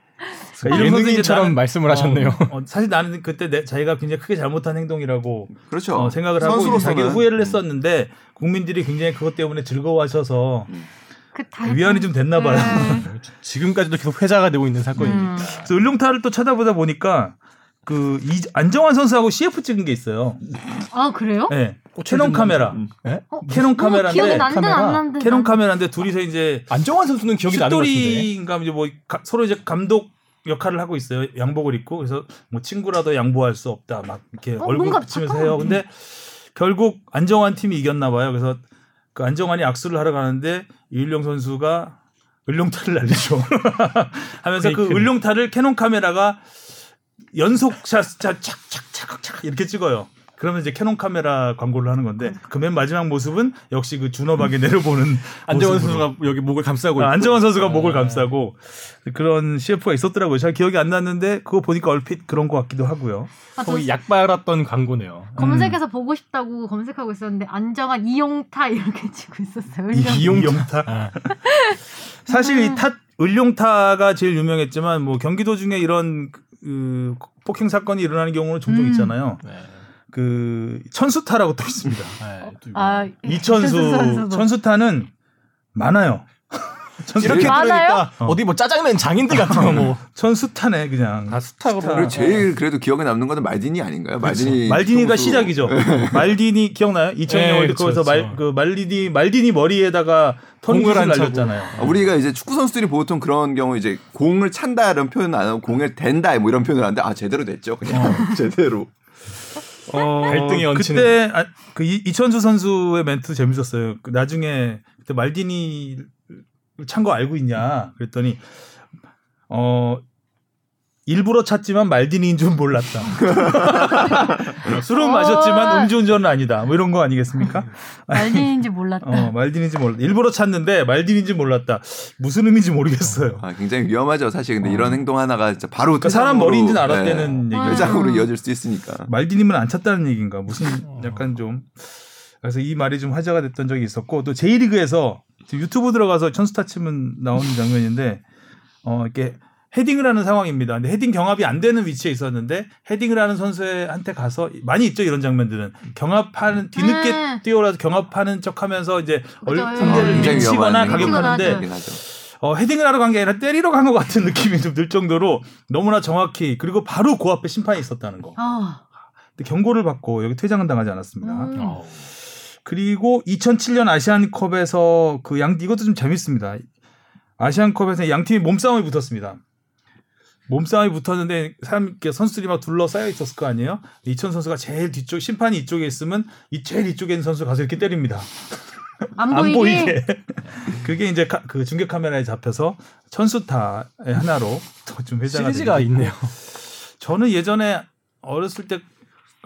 그러니까 예능인처럼 나는, 말씀을 하셨네요. 어, 어, 사실 나는 그때 내, 자기가 굉장히 크게 잘못한 행동이라고 그렇죠. 어, 생각을 하고 자기가 후회를 했었는데 국민들이 굉장히 그것 때문에 즐거워하셔서 음. 그다 위안이 좀 됐나 봐요. 네. 지금까지도 계속 회자가 되고 있는 사건입니다. 음. 그래서 을룡타를 또 찾아보다 보니까 그 이, 안정환 선수하고 CF 찍은 게 있어요. 아 그래요? 네. 캐논 카메라. 예? 어, 캐논 어, 카메라인데 기억이 난데 카메라. 캐논 카메라인데 둘이서 이제 안정환 선수는 기억이 나는 것 같은데. 슛돌이인가 이제 뭐 가- 서로 이제 감독 역할을 하고 있어요. 양복을 입고 그래서 뭐 친구라도 양보할 수 없다 막 이렇게 어, 얼굴 붙이면서. 해요. 근데 결국 안정환 팀이 이겼나 봐요. 그래서 그 안정환이 악수를 하러 가는데 이을용 선수가 을룡타를 날리죠. 하면서 그. 을룡타를 캐논 카메라가 연속 샷 착착착착 이렇게 찍어요. 그러면 이제 캐논 카메라 광고를 하는 건데 그 맨 마지막 모습은 역시 그 준엄하게 내려보는 안정환. 선수가 여기 목을 감싸고 아, 있고. 안정환 선수가 아. 목을 감싸고 그런 CF가 있었더라고요. 잘 기억이 안 났는데 그거 보니까 얼핏 그런 것 같기도 하고요. 아, 저 거의 약 빨았던 광고네요. 검색해서 보고 싶다고 검색하고 있었는데 안정한 이용타 이렇게 치고 있었어요. 이용타. 아. 사실 이 탓 을룡타가 제일 유명했지만 뭐 경기도 중에 이런 그 폭행 사건이 일어나는 경우는 종종 음. 있잖아요. 네. 그 천수타라고 또 있습니다. 네, 또아 이천수. 천수타는 많아요. 천수, 이렇게 많아요? 들으니까 어. 어디 뭐 짜장면 장인들 같은 뭐. 천수타네 그냥. 다 스타로. 스타. 제일 그래도 기억에 남는 거는 말디니 아닌가요? 말디니 말디니가. 시작이죠. 말디니 기억나요? 2000년 네, 월드컵에서 그쵸, 말, 그쵸. 그 말디니 말디니 머리에다가 차고. 날렸잖아요. 아, 우리가 이제 축구 선수들이 보통 그런 경우 이제 공을 찬다 이런 표현 안 하고 공을 댄다 뭐 이런 표현을 하는데 아 제대로 됐죠 그냥 제대로 어, 갈등이 얹히는. 그때 아, 그 이- 이천수 선수의 멘트 재밌었어요. 그 나중에 그때 말디니 찬 거 알고 있냐 그랬더니 어 일부러 찼지만 말디니인 줄 몰랐다. 술은 어. 마셨지만 음주운전은 아니다. 뭐 이런 거 아니겠습니까? 말린인지 몰랐다. 어, 말디니인지 몰랐다. 일부러 찼는데 말디니인지 몰랐다. 무슨 의미인지 모르겠어요. 아, 굉장히 위험하죠 사실 근데 이런 행동 하나가 진짜 바로 그러니까 사람 머리인지는 네, 알았다는 얘기. 퇴장으로 음. 이어질 수 있으니까 말디님은 안 찼다는 얘기인가 무슨 약간 좀 그래서 이 말이 좀 화제가 됐던 적이 있었고 또 J리그에서 지금 유튜브 들어가서 천스타 치면 나오는 장면인데 어 이렇게 헤딩을 하는 상황입니다. 근데 헤딩 경합이 안 되는 위치에 있었는데 헤딩을 하는 선수한테 가서 많이 있죠 이런 장면들은 경합하는 뒤늦게 음. 뛰어라서 경합하는 척하면서 이제 얼- 그죠. 상대를 어, 밀치거나 가격하는데 하죠. 어, 헤딩을 하러 간 게 아니라 때리러 간 것 같은 느낌이 좀 들 정도로 너무나 정확히 그리고 바로 그 앞에 심판이 있었다는 거. 아, 근데 경고를 받고 여기 퇴장은 당하지 않았습니다. 음. 어. 그리고 2007년 아시안컵에서 그 양 이것도 좀 재밌습니다. 아시안컵에서 양 팀이 몸싸움이 붙었습니다. 몸싸움이 붙었는데 사람 이렇게 선수들이 막 둘러싸여 있었을 거 아니에요? 이천 선수가 제일 뒤쪽 심판이 이쪽에 있으면 이 제일 이쪽에 있는 선수 가 가서 이렇게 때립니다. 안 안 보이게. 그게 이제 카- 그 중계 카메라에 잡혀서 천수타의 하나로 또좀 회자가 시리즈가 있네요. 저는 예전에 어렸을 때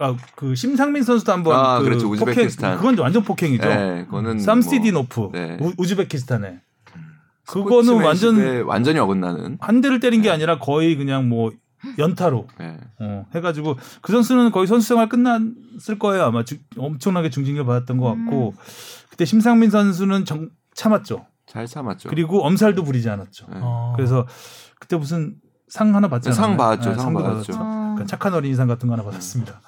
아, 그 심상민 선수도 한번 아, 그 그렇죠. 폭행 우즈베키스탄. 그건 완전 폭행이죠. 네, 그거는 삼시디노프 뭐, 네. 우, 우즈베키스탄에 그거는 완전 완전히 어긋나는 한 대를 때린 게 아니라 거의 그냥 뭐 연타로 네. 어, 해가지고 그 선수는 거의 선수 생활 끝났을 거예요 아마 주- 엄청나게 중징계 받았던 것 같고 그때 심상민 선수는 정, 참았죠. 잘 참았죠. 그리고 엄살도 부리지 않았죠. 네. 어. 그래서 그때 무슨 상 하나 받잖아요. 상 받았죠, 상 상도 받았죠. 어. 그러니까 착한 어린이상 같은 거 하나 받았습니다.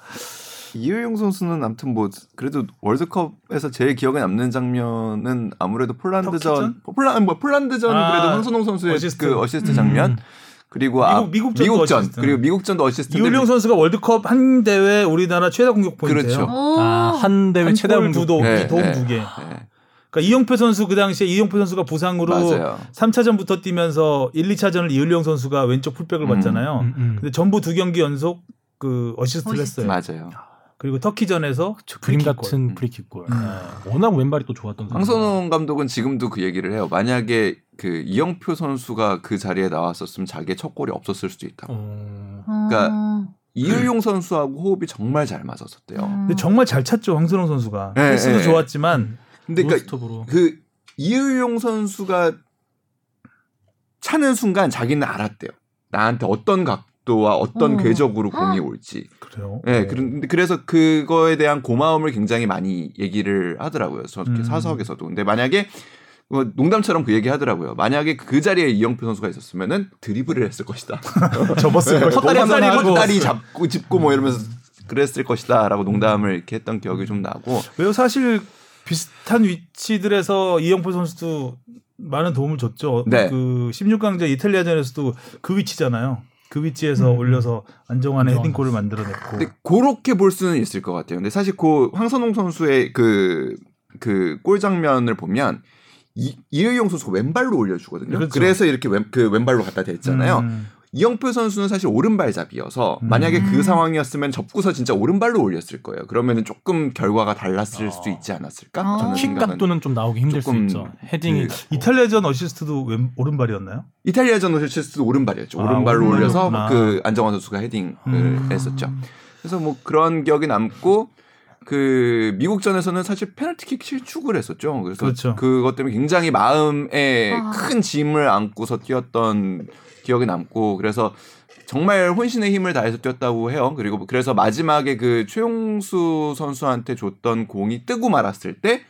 이을용 선수는 아무튼 뭐 그래도 월드컵에서 제일 기억에 남는 장면은 아무래도 폴란드전? 폴란 뭐 폴란드전 아, 그래도 황선홍 선수의 어시스트. 그 어시스트 장면 그리고 아, 미국- 미국전도 미국전 어시스트. 그리고 미국전도 어시스트 이을용 선수가 월드컵 한 대회 우리나라 최다 공격 포인트예요. 그렇죠. 오. 아, 한 대회 최다 한골 공격. 두 도, 네, 도움 네. 두 개. 네. 그러니까 이영표 선수 그 당시에 이영표 선수가 부상으로 맞아요. 3차전부터 뛰면서 1, 2차전을 이을용 선수가 왼쪽 풀백을 음, 받잖아요. 음, 음. 근데 전부 두 경기 연속 그 어시스트를 어시스트. 했어요. 맞아요. 그리고 터키전에서 그림 프리킥 골. 같은 프리킥골. 음. 네. 워낙 왼발이 또 좋았던 선수. 황선홍 감독은 지금도 그 얘기를 해요. 만약에 그 이영표 선수가 그 자리에 나왔었으면 자기의 첫 골이 없었을 수도 있다. 어. 그러니까 이을용 선수하고 호흡이 정말 잘 맞았었대요. 음. 근데 정말 잘 찼죠 황선홍 선수가. 네, 패스도 네. 좋았지만 근데 그러니까. 그 이을용 선수가 차는 순간 자기는 알았대요. 나한테 어떤 각 도와 어떤 어. 궤적으로 공이 올지. 그래요. 예, 그런데 그래서 그거에 대한 고마움을 굉장히 많이 얘기를 하더라고요. 저렇게 음. 사석에서도. 근데 만약에 뭐 농담처럼 그 얘기 하더라고요. 만약에 그 자리에 이영표 선수가 있었으면은 드리블을 했을 것이다. 접었을 걸. 헛다리 하고. 헛다리 잡고 짚고 뭐 이러면서 그랬을 것이다라고 농담을 이렇게 했던 기억이 좀 나고. 왜요? 사실 비슷한 위치들에서 이영표 선수도 많은 도움을 줬죠. 네. 그 16강전 이탈리아전에서도 그 위치잖아요. 그 위치에서 음. 올려서 안정환의 안정환 헤딩골을 만들어냈고. 근데 그렇게 볼 수는 있을 것 같아요. 근데 사실 그 황선홍 선수의 그 그 골 장면을 보면 이, 이의용 선수가 왼발로 올려주거든요. 그렇죠. 그래서 이렇게 왼, 그 왼발로 갖다 댔잖아요. 음. 이영표 선수는 사실 오른발잡이어서 음. 만약에 그 음. 상황이었으면 접고서 진짜 오른발로 올렸을 거예요. 그러면은 조금 결과가 달랐을 어. 수도 있지 않았을까? 어. 저는 킥 생각은 각도는 좀 나오기 힘들 수 조금 있죠. 헤딩이 그 이탈리아전 어시스트도 왼, 오른발이었나요? 이탈리아전 오실스도 오른발이었죠. 아, 오른발로 올려서. 그 안정환 선수가 헤딩을 음. 했었죠. 그래서 뭐 그런 기억이 남고 그 미국전에서는 사실 페널티킥 실축을 했었죠. 그래서 그렇죠. 그것 때문에 굉장히 마음에 아. 큰 짐을 안고서 뛰었던 기억이 남고 그래서 정말 혼신의 힘을 다해서 뛰었다고 해요. 그리고 그래서 마지막에 그 최용수 선수한테 줬던 공이 뜨고 말았을 때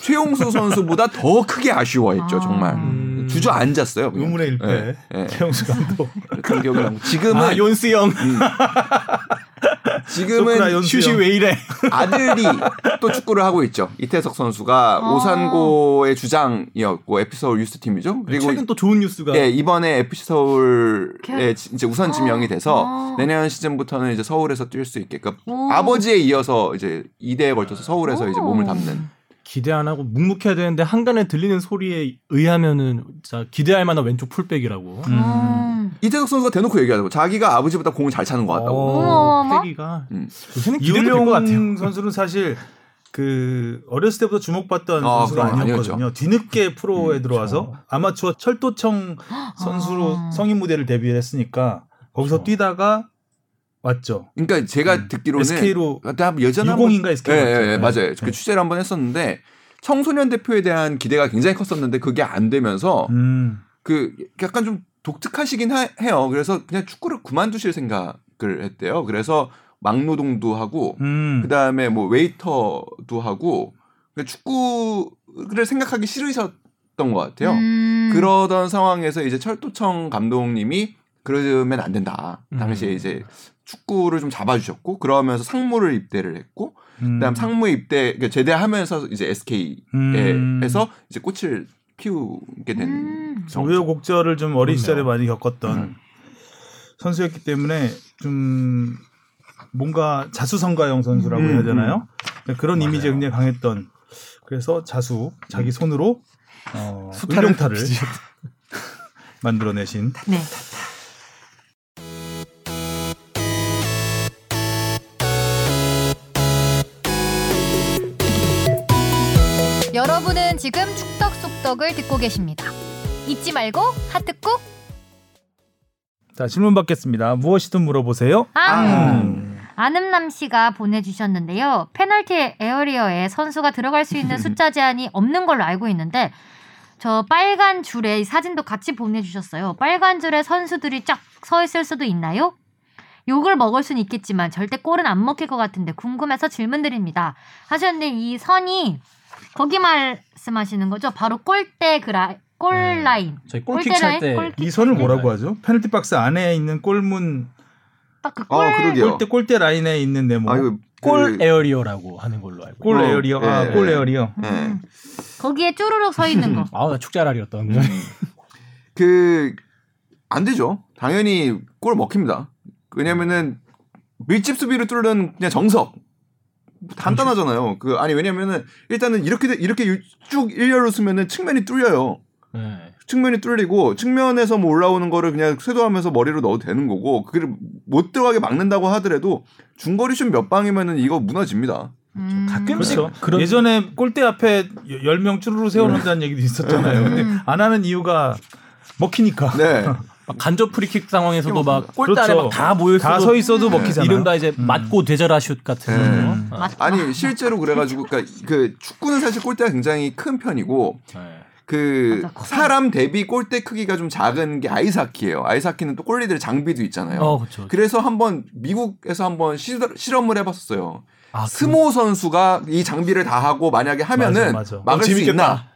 최용수 선수보다 더 크게 아쉬워했죠. 아. 정말 음. 주저앉았어요. 그냥. 의문의 일패 예, 예. 최영수 감독. 그런 기억이 나고 지금은 아 연스 형 지금은 형. 왜 이래? 아들이 또 축구를 하고 있죠. 이태석 선수가 아. 오산고의 주장이었고 FC 서울 유스 팀이죠. 그리고 최근 또 좋은 뉴스가 예, 이번에 FC 서울의 이제 우선 지명이 돼서 아. 내년 시즌부터는 이제 서울에서 뛸 수 있게끔 오. 아버지에 이어서 이제 2대에 걸쳐서 서울에서 이제 오. 몸을 담는 기대 안 하고 묵묵해야 되는데 한간에 들리는 소리에 의하면은 진짜 기대할 만한 왼쪽 풀백이라고. 음. 음. 이태석 선수가 대놓고 얘기하더라고. 자기가 아버지보다 공을 잘 차는 것 같다고. 어. 패기가 음. 요새는 기대도 같아요. 선수는 사실 그 어렸을 때부터 주목받던 아, 선수가 아니었거든요. 아니었죠. 뒤늦게 프로에 음, 들어와서 아마추어 철도청 선수로 아. 성인 무대를 데뷔를 했으니까 거기서 그렇죠. 뛰다가 왔죠. 그러니까 제가 음. 듣기로는 SK로 나 예전에 한번- 60인가 SK 예, 맞죠? 예, 예, 네. 맞아요. 그 네. 취재를 한번 했었는데 청소년 대표에 대한 기대가 굉장히 컸었는데 그게 안 되면서 음. 그 약간 좀 독특하시긴 하- 해요. 그래서 그냥 축구를 그만두실 생각을 했대요. 그래서 막노동도 하고 음. 그다음에 뭐 웨이터도 하고 그러니까 축구를 생각하기 싫으셨던 것 같아요. 음. 그러던 상황에서 이제 철도청 감독님이 그러면 안 된다. 음. 당시에 이제 축구를 좀 잡아주셨고 그러면서 상무를 입대를 했고 음. 그다음 상무 입대 그러니까 제대하면서 이제 SK에서 음. 이제 꽃을 피우게 된 음. 정- 우여곡절을 좀 어린 그렇네요. 시절에 많이 겪었던 음. 선수였기 때문에 좀 뭔가 자수성가형 선수라고 음, 해야 되나요? 그런 맞아요. 이미지가 굉장히 강했던 그래서 자수 자기 손으로 어, 수타를 빚으셨- 만들어내신 네. 여러분은 지금 축덕 속덕을 듣고 계십니다. 잊지 말고 하트 꾹. 자 질문 받겠습니다. 무엇이든 물어보세요. 아. 음. 아름남 씨가 보내주셨는데요. 페널티 에어리어에 선수가 들어갈 수 있는 숫자 제한이 없는 걸로 알고 있는데 저 빨간 줄에 이 사진도 같이 보내주셨어요. 빨간 줄에 선수들이 쫙 서 있을 수도 있나요? 욕을 먹을 수는 있겠지만 절대 골은 안 먹힐 것 같은데 궁금해서 질문 드립니다. 하셨는데 이 선이 거기 말씀하시는 거죠? 바로 골대 그라 골 네. 라인. 저희 골킥 골대 찰 라인? 때 골킥 이 선을 찰때 뭐라고 하죠? 페널티 박스 안에 있는 골문 딱그 어, 골. 그러게요. 골대 골대 라인에 있는 네모. 아, 이거 골 그- 에어리어라고 하는 걸로 알고. 골 어, 에어리어. 아, 예, 골 예. 에어리어. 음. 거기에 쭈루룩 서 있는 거. 아우 나 축자랄이었던. 그, 안 되죠. 당연히 골 먹힙니다. 왜냐면은 밀집 수비로 뚫는 그냥 정석. 간단하잖아요. 그, 아니, 왜냐면은 일단은 이렇게, 이렇게 쭉 일렬로 쓰면은 측면이 뚫려요. 네. 측면이 뚫리고 측면에서 뭐 올라오는 거를 그냥 쇄도하면서 머리로 넣어도 되는 거고 그걸 못 들어가게 막는다고 하더라도 중거리 슛 몇 방이면은 이거 무너집니다. 음. 가끔씩 그렇죠. 그런- 예전에 골대 앞에 10명 쭈루루 세워놓는다는 얘기도 있었잖아요. 근데 음. 안 하는 이유가 먹히니까. 네. 막 간접 프리킥 상황에서도 막 골대 그렇죠. 아래 막다 모여 다서 있어도 먹히잖아요. 이른바 이제 음. 맞고 뒈져라 슛 같은 네. 거. 어. 맞- 아니 실제로 그래가지고 그러니까 그 축구는 사실 골대가 굉장히 큰 편이고 네. 그. 사람 대비 골대 크기가 좀 작은 게 아이스하키예요. 아이스하키는 또 골리들 장비도 있잖아요. 어, 그렇죠. 그래서 한번 미국에서 한번 시, 실험을 해봤었어요. 아, 스모 선수가 이 장비를 다 하고 만약에 하면은 맞아, 맞아. 막을 어, 수 재밌겠다. 있나?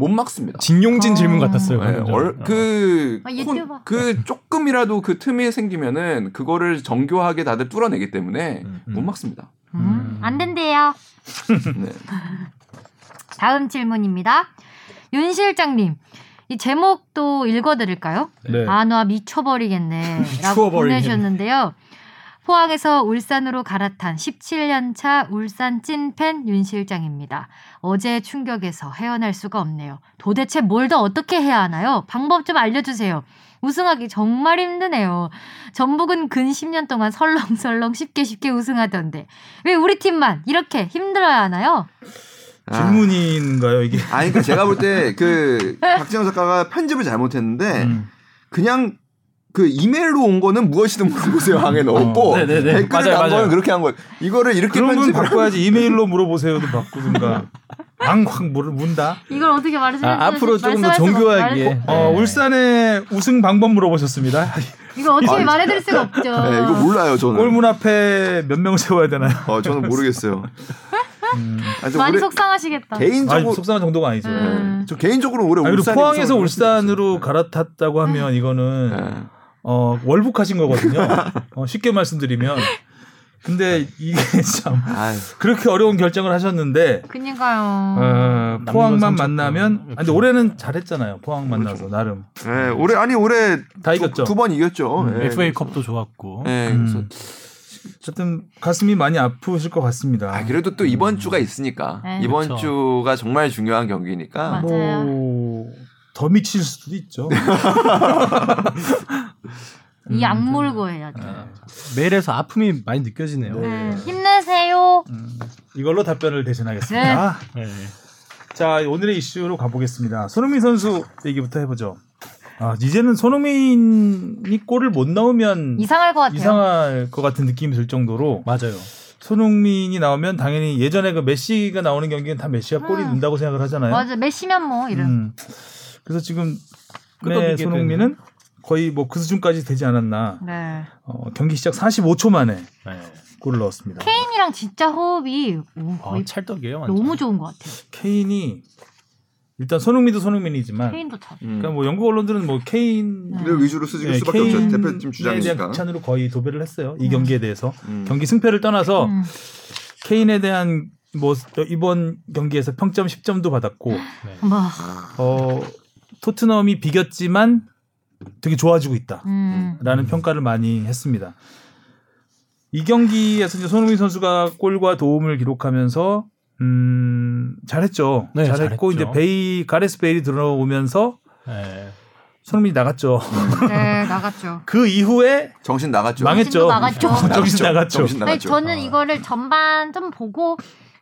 못 막습니다. 진용진 어. 질문 같았어요. 네, 얼-. 그, 아, 혼-. 그 조금이라도 그 틈이 생기면은 그거를 정교하게 다들 뚫어내기 때문에 음, 못 막습니다. 음, 안 된대요. 네. 다음 질문입니다. 윤 실장님, 이 제목도 읽어드릴까요? 네. 안와 미쳐버리겠네라고 미쳐버리겠네. 보내주셨는데요. 포항에서 울산으로 갈아탄 17년차 울산 찐팬 윤 실장입니다. 어제의 충격에서 헤어날 수가 없네요. 도대체 뭘 더 어떻게 해야 하나요? 방법 좀 알려주세요. 우승하기 정말 힘드네요. 전북은 근 10년 동안 설렁설렁 쉽게 쉽게 우승하던데 왜 우리 팀만 이렇게 힘들어야 하나요? 아. 질문인가요 이게? 아니 그러니까 제가 볼 때 그 박진영 작가가 편집을 잘못했는데 음. 그냥 그 이메일로 온 거는 무엇이든 물어보세요 항에 넣었고 어. 댓글을 맞아요, 단 맞아요. 거는 그렇게 한 거예요. 이거를 이렇게 편집을 바꿔야지 이메일로 물어보세요도 바꾸든가 앙확 문다. 이걸 어떻게 말씀해 아, 앞으로 조금 더 정교하게. 없- 어, 네. 울산의 우승 방법 물어보셨습니다. 이거 어떻게 아니, 말해드릴 수가 없죠. 네, 이거 몰라요 저는. 골문 앞에 몇 명을 세워야 되나요? 어, 저는 모르겠어요. 음. 아니, 저 많이 속상하시겠다. 개인적으로 아니, 속상한 정도가 아니죠. 음. 저 개인적으로 올해 아니, 울산이 포항에서 울산으로 갈아탔다고 하면 이거는 좋겠 어, 월북하신 거거든요. 어, 쉽게 말씀드리면. 근데 이게 참 아유, 그렇게 어려운 결정을 하셨는데 그니까요. 어, 포항만. 만나면 아, 근데 그렇죠. 올해는 잘했잖아요. 포항 만나서 나름 네, 올해 아니 올해 다 이겼죠. 두 번 이겼죠. 음, 네. FA컵도 좋았고. 네, 음. 그래서 어쨌든 가슴이 많이 아프실 것 같습니다. 아, 그래도 또 이번 주가 있으니까 네. 이번 그렇죠. 주가 정말 중요한 경기니까 맞아. 맞아요. 뭐 더 미칠 수도 있죠. 이 악물고 해야 돼. 메일에서 아픔이 많이 느껴지네요. 네. 힘내세요. 음, 이걸로 답변을 대신하겠습니다. 네. 자 오늘의 이슈로 가보겠습니다. 손흥민 선수 얘기부터 해보죠. 아 이제는 손흥민이 골을 못 넣으면 이상할 것 같아요. 이상할 것 같은 느낌이 들 정도로 맞아요. 손흥민이 나오면 당연히 예전에 그 메시가 나오는 경기는 다 메시가 골이 음. 넣는다고 생각을 하잖아요. 맞아. 메시면 뭐 이런. 음. 그래서 지금 네, 손흥민은 거의 뭐 그 수준까지 되지 않았나. 네. 어, 경기 시작 45초 만에 네. 골을 넣었습니다. 케인이랑 진짜 호흡이 오, 어, 거의 찰떡이에요. 완전. 너무 좋은 것 같아요. 케인이 일단 손흥민도 손흥민이지만 케인도 참. 음. 그러니까 뭐 영국 언론들은 뭐 케인 네. 늘 위주로 쓰질 네, 수밖에 없죠. 대표팀 대한 주장이니까. 극찬으로 거의 도배를 했어요. 이 음. 경기에 대해서 음. 경기 승패를 떠나서 음. 케인에 대한 뭐 이번 경기에서 평점 10점도 받았고 뭐. 어, 토트넘이 비겼지만 되게 좋아지고 있다. 음. 라는 평가를 많이 했습니다. 이 경기에서 이제 손흥민 선수가 골과 도움을 기록하면서 음, 잘했죠. 네, 잘했고 잘했죠. 이제 베이 가레스 베일이 들어오면서 네. 손흥민이 나갔죠. 네 나갔죠. 그 이후에 정신 나갔죠. 망했죠. 나갔죠. 정신 나갔죠. 정신 아니, 나갔죠. 저는 어. 이거를 전반 좀 보고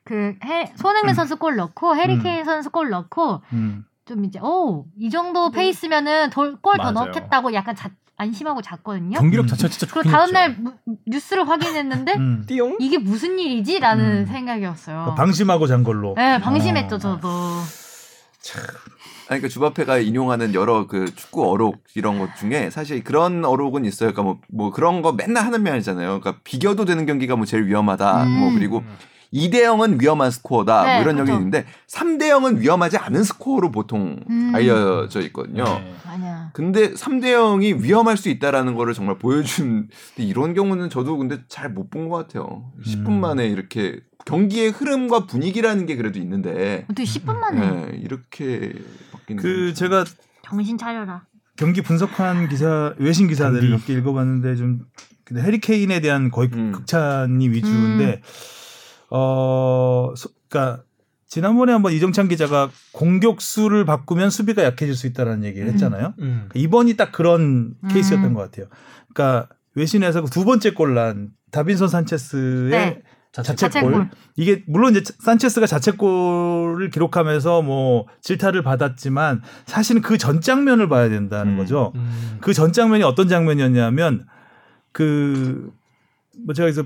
그 해, 손흥민 선수 골 넣고 해리케인 선수 골 넣고 음. 좀 이제 오 이 정도 페이스면은 골 더. 넣겠다고 약간 자, 안심하고 잤거든요. 경기력 음. 자체가 진짜 그리고 좋긴 다음. 날 무- 뉴스를 확인했는데 음. 띠용. 이게 무슨 일이지라는 음. 생각이었어요. 방심하고 잔 걸로. 네, 방심했죠 어. 저도. 아니, 그러니까 주바페가 인용하는 여러 그 축구 어록 이런 것 중에 사실 그런 어록은 있어요. 그러니까 뭐, 뭐 그런 거 맨날 하는 면이잖아요. 그러니까 비겨도 되는 경기가 뭐 제일 위험하다. 음. 뭐 그리고 2대 0은 위험한 스코어다. 네, 뭐 이런 그렇죠. 얘기 있는데 3대 0은 위험하지 않은 스코어로 보통 음. 알려져 있거든요. 네. 아니야. 근데 3대 0이 위험할 수 있다라는 거를 정말 보여준 근데 이런 경우는 저도 근데 잘 못 본 것 같아요. 10분 음. 만에 이렇게 경기의 흐름과 분위기라는 게 그래도 있는데 어떻게 10분 만에 네, 이렇게 바뀌는 그건 제가 정신 차려라. 경기 분석한 기사 외신 기사들을 경기. 몇개 읽어봤는데 좀 근데 해리 케인에 대한 거의 음. 극찬이 위주인데 어 소- 그러니까 지난번에 한번 이정찬 기자가 공격수를 바꾸면 수비가 약해질 수 있다라는 얘기를 음. 했잖아요. 음. 이번이 딱 그런 음. 케이스였던 것 같아요. 그러니까 외신에서 그 두 번째 골난 다빈손 산체스의 네. 자책골. 자책골. 이게 물론 이제 산체스가 자책골을 기록하면서 뭐 질타를 받았지만 사실은 그 전 장면을 봐야 된다는 음. 거죠. 음. 그전 장면이 어떤 장면이었냐면 그뭐 제가 여기서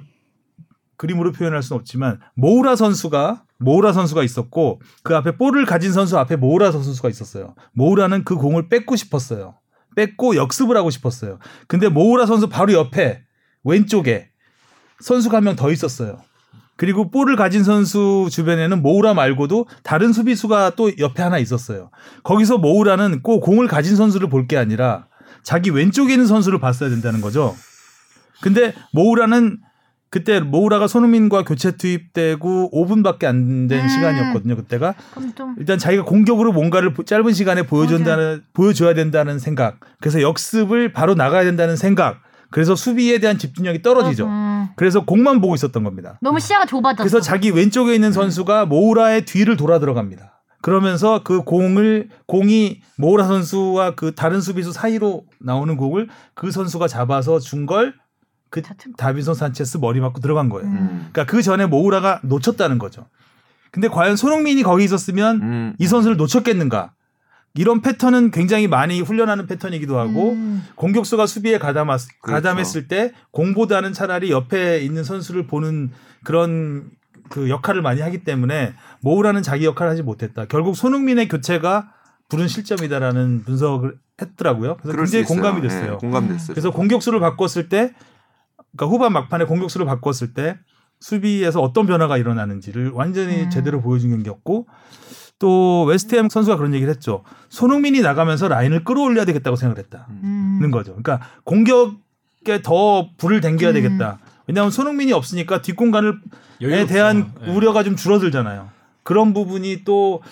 그림으로 표현할 수는 없지만 모우라 선수가 모우라 선수가 있었고 그 앞에 볼을 가진 선수 앞에 모우라 선수가 있었어요. 모우라는 그 공을 뺏고 싶었어요. 뺏고 역습을 하고 싶었어요. 근데 모우라 선수 바로 옆에 왼쪽에 선수가 한 명 더 있었어요. 그리고 볼을 가진 선수 주변에는 모우라 말고도 다른 수비수가 또 옆에 하나 있었어요. 거기서 모우라는 꼭 공을 가진 선수를 볼 게 아니라 자기 왼쪽에 있는 선수를 봤어야 된다는 거죠. 근데 모우라는 그때 모우라가 손흥민과 교체 투입되고 5분밖에 안된 음. 시간이었거든요. 그때가 일단 자기가 공격으로 뭔가를 보- 짧은 시간에 보여준다는 보여줘야 된다는 생각. 그래서 역습을 바로 나가야 된다는 생각. 그래서 수비에 대한 집중력이 떨어지죠. 음, 그래서 공만 보고 있었던 겁니다. 너무 시야가 좁아졌어. 그래서 자기 왼쪽에 있는 선수가 모우라의 뒤를 돌아 들어갑니다. 그러면서 그 공을 공이 모우라 선수와 그 다른 수비수 사이로 나오는 공을 그 선수가 잡아서 준 걸 그 다빈손 산체스 머리 맞고 들어간 거예요. 음. 그러니까 그 전에 모우라가 놓쳤다는 거죠. 근데 과연 손흥민이 거기 있었으면 음. 이 선수를 놓쳤겠는가? 이런 패턴은 굉장히 많이 훈련하는 패턴이기도 하고 음. 공격수가 수비에 가담했, 그렇죠. 가담했을 때 공보다는 차라리 옆에 있는 선수를 보는 그런 그 역할을 많이 하기 때문에 모우라는 자기 역할을 하지 못했다. 결국 손흥민의 교체가 부른 실점이다라는 분석을 했더라고요. 그래서 굉장히. 공감이 예, 됐어요. 공감됐어요. 그래서 공격수를 바꿨을 때, 그러니까 후반 막판에 공격수를 바꿨을 때 수비에서 어떤 변화가 일어나는지를 완전히 음. 제대로 보여준 경기였고 또 웨스트햄 선수가 그런 얘기를 했죠. 손흥민이 나가면서 라인을 끌어올려야 되겠다고 생각을 했다는 음. 거죠. 그러니까 공격에 더 불을 당겨야 음. 되겠다. 왜냐하면 손흥민이 없으니까 뒷공간을 에 여유롭죠. 대한 예. 우려가 좀 줄어들잖아요. 그런 부분이 또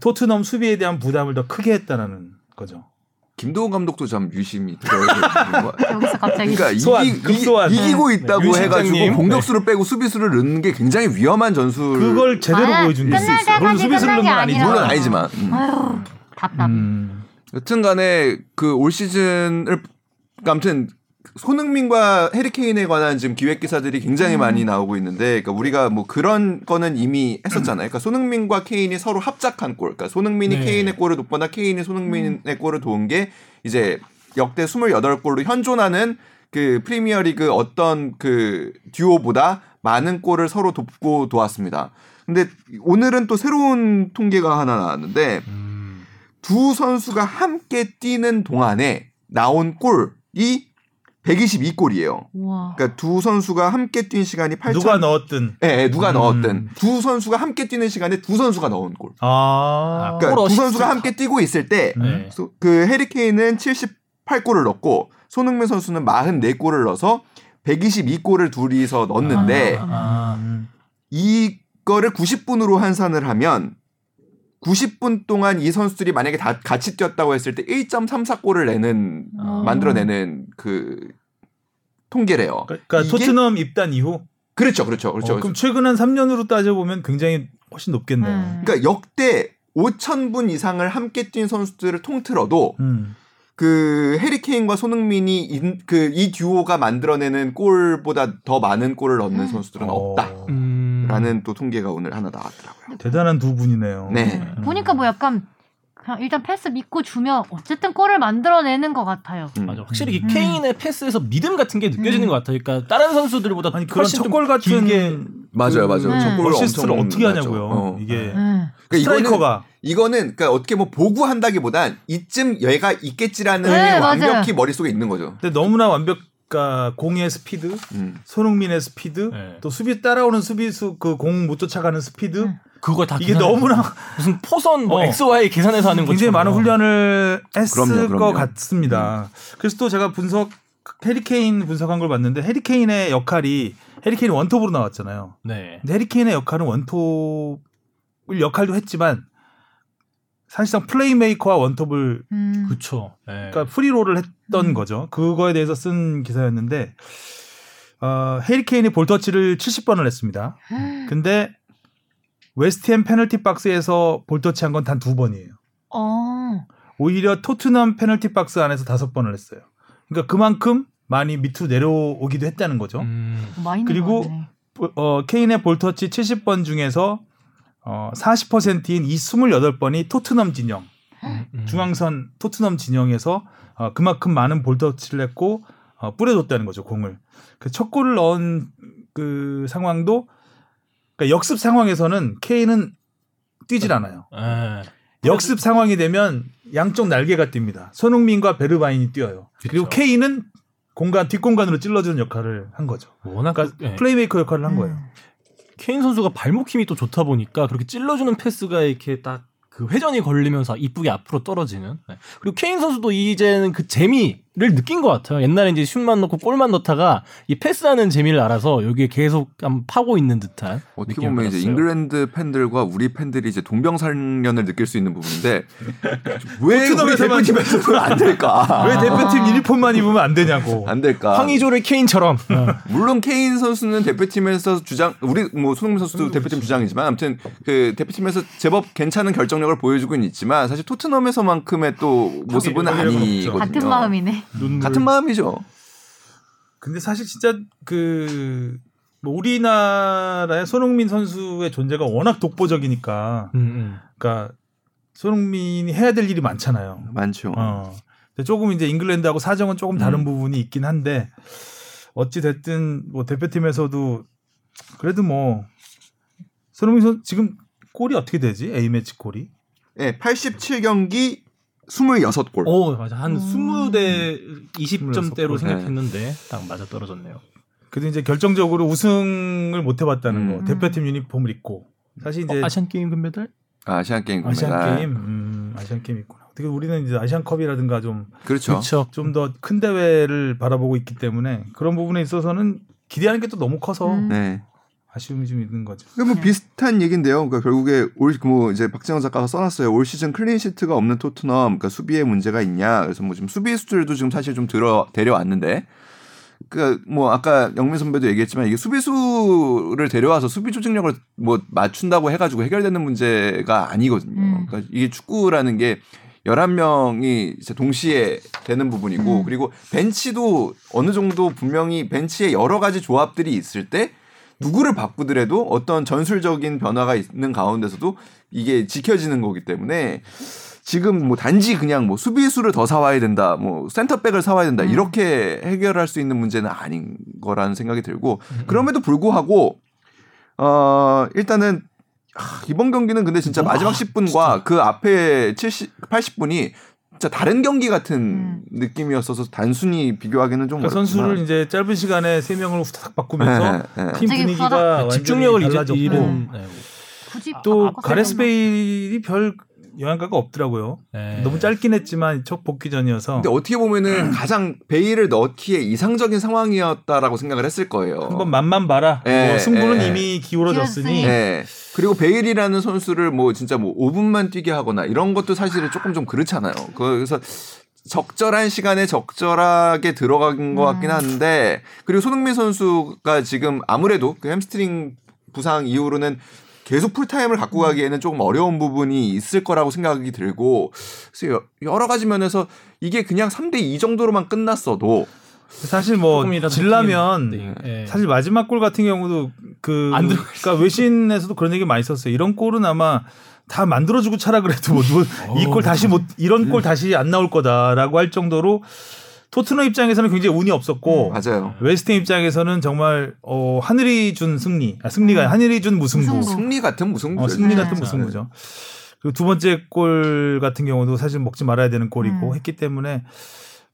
토트넘 수비에 대한 부담을 더 크게 했다라는 거죠. 김도훈 감독도 참 유심히 여기서 갑자기 그러니까 소환, 이기, 급소환. 이, 기고 있다고 윤 해가지고. 공격수를 빼고 수비수를 넣는 게 굉장히 위험한 전술. 그걸 제대로 아, 보여준 게 끝날 있어요. 물론 때까지 수비수를 게건 아니죠. 물론 아니지만. 음. 아유 답답. 음. 여튼간에 그 올 시즌을 아무튼 손흥민과 해리케인에 관한 지금 기획 기사들이 굉장히 음. 많이 나오고 있는데, 그러니까 우리가 뭐 그런 거는 이미 했었잖아요. 그러니까 손흥민과 케인이 서로 합작한 골, 그러니까 손흥민이 네. 케인의 골을 돕거나 케인이 손흥민의 골을 도운 게 이제 역대 28골로 현존하는 그 프리미어리그 어떤 그 듀오보다 많은 골을 서로 돕고 도왔습니다. 근데 오늘은 또 새로운 통계가 하나 나왔는데 음. 두 선수가 함께 뛰는 동안에 나온 골이 122골이에요. 우와. 그러니까 두 선수가 함께 뛴 시간이 8 누가 넣었든. 예, 예, 누가 음. 넣었든 두 선수가 함께 뛰는 시간에 두 선수가 넣은 골. 아. 그러니까 골 두 선수가 함께 뛰고 있을 때 네. 소- 그 해리 케인은 78골을 넣고 손흥민 선수는 44골을 넣어서 122골을 둘이서 넣었는데 아. 음. 이거를 90분으로 환산을 하면 90분 동안 이 선수들이 만약에 다 같이 뛰었다고 했을 때 1.34골을 내는 어. 만들어내는 그 통계래요. 그러니까 이게- 토트넘 입단 이후. 그렇죠, 그렇죠, 그렇죠. 어, 그럼 최근 한 3년으로 따져 보면 굉장히 훨씬 높겠네요. 음. 그러니까 역대 5,000분 이상을 함께 뛴 선수들을 통틀어도 음. 그 해리 케인과 손흥민이 그 이 듀오가 만들어내는 골보다 더 많은 골을 넣는 선수들은 어. 없다 라는 음. 또 통계가 오늘 하나 나왔더라고요. 대단한 두 분이네요. 네. 음. 보니까 뭐 약간 그냥 일단 패스 믿고 주면 어쨌든 골을 만들어내는 것 같아요. 음. 맞아. 확실히 이 음. 케인의 패스에서 믿음 같은 게 느껴지는 음. 것 같아요. 그러니까 다른 선수들보다 아니 그런 첫골 같은 길게 맞아요, 맞아요. 네. 저 골을 어시스트를 어떻게. 하냐고요. 어. 이게 음. 그러니까 이거는 스트라이커가 이거는 그러니까 어떻게 뭐 보고한다기보단 이쯤 얘가 있겠지라는 네, 게 맞아요. 완벽히 머릿속에 있는 거죠. 근데 너무나 완벽 그러니까 공의 스피드, 음. 손흥민의 스피드, 네. 또 수비 따라오는 수비수 그 공 못 쫓아가는 스피드 음. 그걸 다 이게. 너무나 무슨 포물선 뭐 어. X, Y 계산해서 하는 굉장히 것처럼. 많은 훈련을 했을 그럼요, 그럼요. 것 같습니다. 그래서 또 제가 분석 해리 케인 분석한 걸 봤는데 해리 케인의 역할이 해리 케인 원톱으로 나왔잖아요. 네. 근데 해리 케인의 역할은 원톱 역할도 했지만 사실상 플레이메이커와 원톱을 음. 그렇죠. 네. 그러니까 free role을 했던 음. 거죠. 그거에 대해서 쓴 기사였는데 어, 해리 케인이 볼터치를 70번을 했습니다. 근데 웨스트햄 페널티 박스에서 볼터치 한 건 단 두 번이에요. 어. 오히려 토트넘 페널티 박스 안에서 다섯 번을 했어요. 그러니까 그만큼 많이 밑으로 내려오기도 했다는 거죠. 음. 많이 그리고. 어, 케인의 볼터치 70번 중에서 어, 40%인 이 28번이 토트넘 진영, 음. 중앙선 토트넘 진영에서 어, 그만큼 많은 볼터치를 했고 어, 뿌려줬다는 거죠 공을. 그 첫 골을 넣은 그 상황도 그러니까 역습 상황에서는 케인은 뛰질 않아요. 네. 역습 상황이 되면 양쪽 날개가 뜁니다. 손흥민과 베르바인이 뛰어요. 그리고 그쵸. 케인은 공간 뒷공간으로 찔러주는 역할을 한 거죠. 워낙 그러니까 네. 플레이메이커 역할을 한 거예요. 케인 선수가 발목 힘이 또 좋다 보니까 그렇게 찔러주는 패스가 이렇게 딱 그 회전이 걸리면서 이쁘게 앞으로 떨어지는. 네. 그리고 케인 선수도 이제는 그 재미 느낀 것 같아요. 옛날에 이제 슛만 넣고 골만 넣다가 이 패스하는 재미를 알아서 여기에 계속 한번 파고 있는 듯한 어떻게 보면 이제 받았어요. 잉글랜드 팬들과 우리 팬들이 이제 동병상련을 느낄 수 있는 부분인데 왜 우리 토트넘에서만 대표팀에서는 안 될까? 왜 대표팀 유니폼만 입으면 안 되냐고. 안 될까? 황의조를 케인처럼 물론 케인 선수는 대표팀에서 주장 우리 뭐 손흥민 선수도 대표팀 주장이지만 아무튼 그 대표팀에서 제법 괜찮은 결정력을 보여주고는 있지만 사실 토트넘에서만큼의 또 모습은. 아니거든요. 같은 마음이네. 눈물. 같은 마음이죠. 근데 사실 진짜 그 뭐 우리나라의 손흥민 선수의 존재가 워낙 독보적이니까, 음, 음. 그러니까 손흥민이 해야 될 일이 많잖아요. 많죠. 어. 근데 조금 이제 잉글랜드하고 사정은 조금 다른 음. 부분이 있긴 한데 어찌 됐든 뭐 대표팀에서도 그래도 뭐 손흥민 선 지금 골이 어떻게 되지? A 매치 골이? 네, 87경기 26골. 오 맞아 한 음. 20대 20점대로 네. 생각했는데 딱 맞아 떨어졌네요. 그래도 이제 결정적으로 우승을 못 해봤다는 음. 거. 대표팀 유니폼을 입고 사실 이제 어, 아시안 게임 금메달? 아 시안 게임 아시안 금메달. 게임, 음, 아시안 게임 있구나. 어떻게 우리는 이제 아시안컵이라든가 좀 그렇죠. 그렇죠. 좀 더 큰 대회를 바라보고 있기 때문에 그런 부분에 있어서는 기대하는 게 또 너무 커서 음. 네. 아쉬움이 좀 있는 거죠. 그뭐 비슷한 얘기인데요. 그러니까 결국에 올뭐 이제 박재영 작가가 써놨어요. 올 시즌 clean sheet가 없는 토트넘, 그러니까 수비에 문제가 있냐. 그래서 뭐 지금 수비 수들도 지금 사실 좀 들어 데려왔는데, 그러니까 뭐 아까 영민 선배도 얘기했지만 이게 수비수를 데려와서 수비 조직력을 뭐 맞춘다고 해가지고 해결되는 문제가 아니거든요. 음. 그러니까 이게 축구라는 게 11명이 이제 동시에 되는 부분이고 음. 그리고 벤치도 어느 정도 분명히 벤치에 여러 가지 조합들이 있을 때 누구를 바꾸더라도 어떤 전술적인 변화가 있는 가운데서도 이게 지켜지는 거기 때문에 지금 뭐 단지 그냥 뭐 수비수를 더 사와야 된다, 뭐 센터백을 사와야 된다 음. 이렇게 해결할 수 있는 문제는 아닌 거라는 생각이 들고 그럼에도 불구하고 어 일단은 아, 이번 경기는 근데 진짜 마지막 아, 10분과 그 앞에 70, 80분이 진짜 다른 경기 같은 음. 느낌이었어서 단순히 비교하기는 좀 그러니까. 선수를 이제 짧은 시간에 세 명을 후다닥 바꾸면서 네, 네. 팀 분위기가 집중력을 이제 달라졌고 잃은 네. 굳이 또 가레스. 베일이 별 영향가가 없더라고요. 네. 너무 짧긴 했지만 첫 복귀 전이어서 근데 어떻게 보면은 가장 베일을 넣기에 이상적인 상황이었다라고 생각을 했을 거예요. 한번 맛만 봐라. 예, 뭐 승부는 예. 이미 기울어졌으니. 네. 그리고 베일이라는 선수를 뭐 진짜 뭐 5분만 뛰게 하거나 이런 것도 사실은 조금 좀 그렇잖아요. 그래서 적절한 시간에 적절하게 들어간 것 같긴 음. 한데 그리고 손흥민 선수가 지금 아무래도 그 햄스트링 부상 이후로는 계속 풀타임을 갖고 가기에는 조금 어려운 부분이 있을 거라고 생각이 들고 그래서 여- 여러 가지 면에서 이게 그냥 3대 2 정도로만 끝났어도 사실 뭐 질라면 네. 예. 사실 마지막 골 같은 경우도 그 그러니까 외신에서도 그런 얘기 많이 썼어요. 이런 골은 아마 다 만들어주고 차라 그래도 뭐 이골 다시 못 이런 골 다시 안 나올 거다라고 할 정도로 토트넘 입장에서는 굉장히 운이 없었고 맞아요. 웨스트 햄 입장에서는 정말 어, 하늘이 준 승리, 아, 승리가 아니라 하늘이 준 무승부, 무승부. 승리 같은 무승부. 어, 승리 같은 네. 무승부죠. 그리고 두 번째 골 같은 경우도 사실 먹지 말아야 되는 골이고 음. 했기 때문에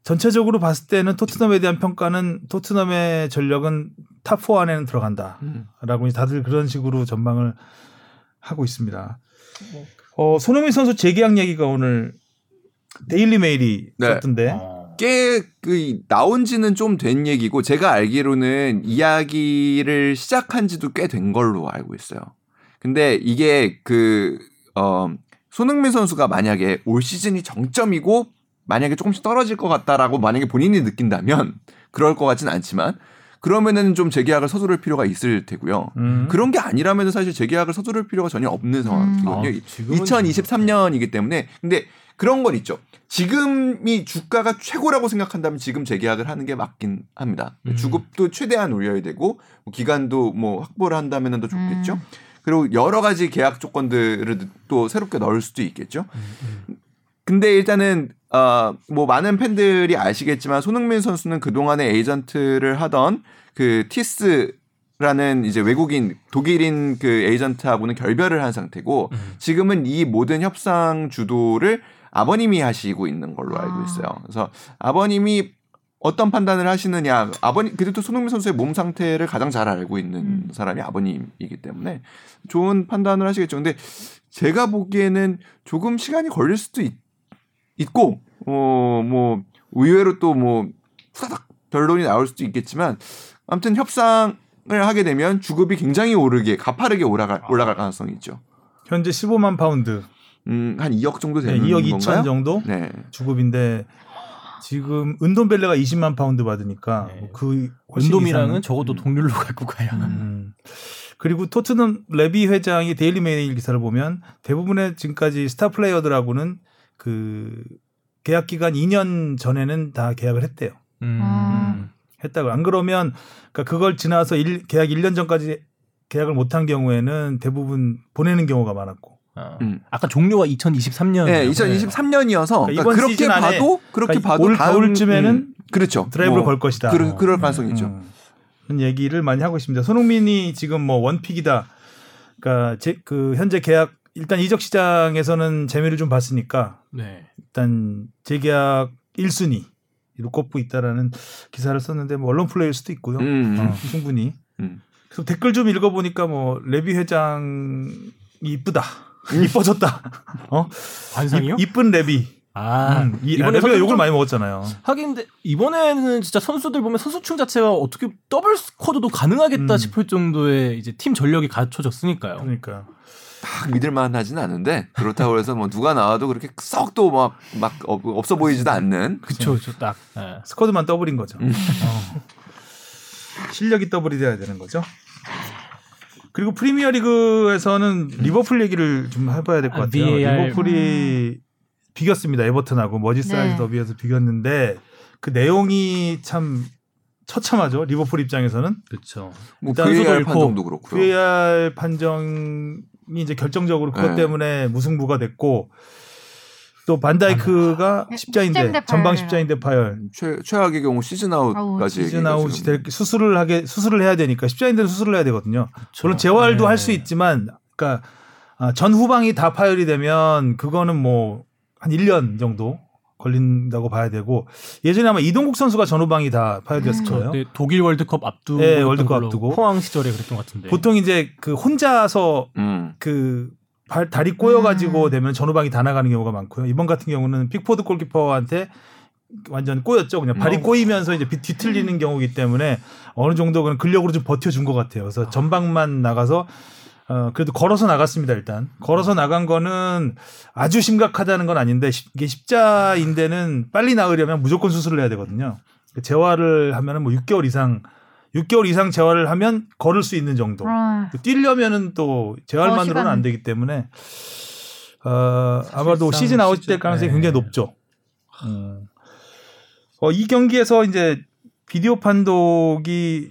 전체적으로 봤을 때는 토트넘에 대한 평가는 토트넘의 전력은 top4 안에는 들어간다라고 음. 다들 그런 식으로 전망을 하고 있습니다. 어, 손흥민 선수 재계약 얘기가 오늘 데일리 메일이 네. 썼던데 어. 꽤 그 나온 지는 좀 된 얘기고 제가 알기로는 이야기를 시작한 지도 꽤 된 걸로 알고 있어요. 근데 이게 그 어, 손흥민 선수가 만약에 올 시즌이 정점이고 만약에 조금씩 떨어질 것 같다라고 만약에 본인이 느낀다면 그럴 것 같진 않지만 그러면은 좀 재계약을 서두를 필요가 있을 테고요. 음. 그런 게 아니라면 사실 재계약을 서두를 필요가 전혀 없는 상황이거든요. 아, 지금은 2023년이기 때문에 근데 그런 건 있죠. 지금이 주가가 최고라고 생각한다면 지금 재계약을 하는 게 맞긴 합니다. 음. 주급도 최대한 올려야 되고 뭐 기간도 뭐 확보를 한다면 더 좋겠죠. 음. 그리고 여러 가지 계약 조건들을 또 새롭게 넣을 수도 있겠죠. 근데 일단은 어뭐 많은 팬들이 아시겠지만 손흥민 선수는 그 동안에 에이전트를 하던 그 티스 라는 이제 외국인 독일인 그 에이전트하고는 결별을 한 상태고 음. 지금은 이 모든 협상 주도를 아버님이 하시고 있는 걸로 알고 아. 있어요. 그래서 아버님이 어떤 판단을 하시느냐 아버님 그래도 손흥민 선수의 몸 상태를 가장 잘 알고 있는 음. 사람이 아버님이기 때문에 좋은 판단을 하시겠죠. 근데 제가 보기에는 조금 시간이 걸릴 수도 있, 있고 어 뭐 의외로 또 뭐 후다닥 결론이 나올 수도 있겠지만 아무튼 협상을 하게 되면 주급이 굉장히 오르게 가파르게 올라갈 올라갈 가능성이 있죠. 현재 15만 파운드, 음, 한 2억 정도 네, 되는 2억 건가요? 2천 정도 네. 주급인데 지금 은돔벨레가 20만 파운드 받으니까 네. 뭐그 훨씬 은돔이랑은 적어도 동률로 갖고 가야. 음. 그리고 토트넘 레비 회장이 데일리 메일 기사를 보면 대부분의 지금까지 스타 플레이어들하고는 그 계약 기간 2년 전에는 다 계약을 했대요. 음. 아. 했다고 안 그러면 그러니까 그걸 지나서 일, 계약 1년 전까지 계약을 못한 경우에는 대부분 보내는 경우가 많았고 아. 음. 아까 종료가 2023년. 네, 2023년이어서 그러니까 그러니까 이번 그렇게 시즌 안에 봐도 그렇게 그러니까 봐도 올 가을쯤에는 음, 그렇죠. 드라이브를 뭐 걸 것이다. 그럴, 그럴 가능성이 있죠. 음. 그런 얘기를 많이 하고 있습니다. 손흥민이 지금 뭐 원픽이다. 그러니까 제, 그 현재 계약 일단 이적 시장에서는 재미를 좀 봤으니까 네. 일단 재계약 1순위로 꼽고 있다라는 기사를 썼는데 뭐 언론 플레이일 수도 있고요. 음. 어, 충분히. 음. 그래서 댓글 좀 읽어보니까 뭐 레비 회장이 이쁘다. 이뻐졌다. 어? 관상이요? 이- 이쁜 레비. 아, 음, 이, 이번에 레비가 선수 욕을 좀- 많이 먹었잖아요. 하긴 근데 이번에는 진짜 선수들 보면 선수층 자체가 어떻게 double squad도 가능하겠다 음. 싶을 정도의 이제 팀 전력이 갖춰졌으니까요. 그러니까. 딱 믿을만 하진 않은데 그렇다고 해서 뭐 누가 나와도 그렇게 썩 또 막 막 없어 보이지도 않는 그쵸, 그쵸, 딱. 예. squad만 더블인 거죠. 음. 어. 실력이 더블이 돼야 되는 거죠. 그리고 프리미어 리그에서는 리버풀 얘기를 좀 해봐야 될것 아, 같아요. VAR. 리버풀이 비겼습니다. 에버튼하고 머지사이드 네. 더비에서 비겼는데 그 내용이 참 처참하죠. 리버풀 입장에서는 그쵸. 뭐 일단 VAR 판정도 그렇고요. VAR 판정이 이제 결정적으로 그것 네. 때문에 무승부가 됐고 또 반다이크가 아, 십자인대 십자인대 전방. 십자인대 파열 최 최악의 경우 시즌 아웃까지 아웃. 시즌 아웃이 될 수술을 하게 수술을 해야 되니까 십자인대는 수술을 해야 되거든요. 물론 그쵸. 재활도 네. 할수 있지만 그러니까 아, 전 후방이 다 파열이 되면 그거는 뭐 한 1년 정도 걸린다고 봐야 되고 예전에 아마 이동국 선수가 전 후방이 다 파열됐을 거예요. 네, 독일 월드컵 앞두고 네, 월드컵 앞두고. 포항 시절에 그랬던 것 같은데. 보통 이제 그 혼자서 음. 그 발, 다리 꼬여가지고 음. 되면 전후방이 다 나가는 경우가 많고요. 이번 같은 경우는 픽포드 골키퍼한테 완전 꼬였죠. 그냥 발이 음. 꼬이면서 이제 뒤- 뒤틀리는 경우이기 때문에 어느 정도 그냥 근력으로 좀 버텨준 것 같아요. 그래서 전방만 나가서 어, 그래도 걸어서 나갔습니다, 일단. 걸어서 나간 거는 아주 심각하다는 건 아닌데, 십- 이게 십자인대는 빨리 나으려면 무조건 수술을 해야 되거든요. 재활을 하면은 뭐 6개월 이상, 6개월 이상 재활을 하면 걸을 수 있는 정도. 아, 뛰려면은 또 재활만으로는 안 되기 때문에 어, 아마도 시즌 아웃 될 시즌- 가능성이 네. 굉장히 높죠. 음. 어, 이 경기에서 이제 비디오 판독이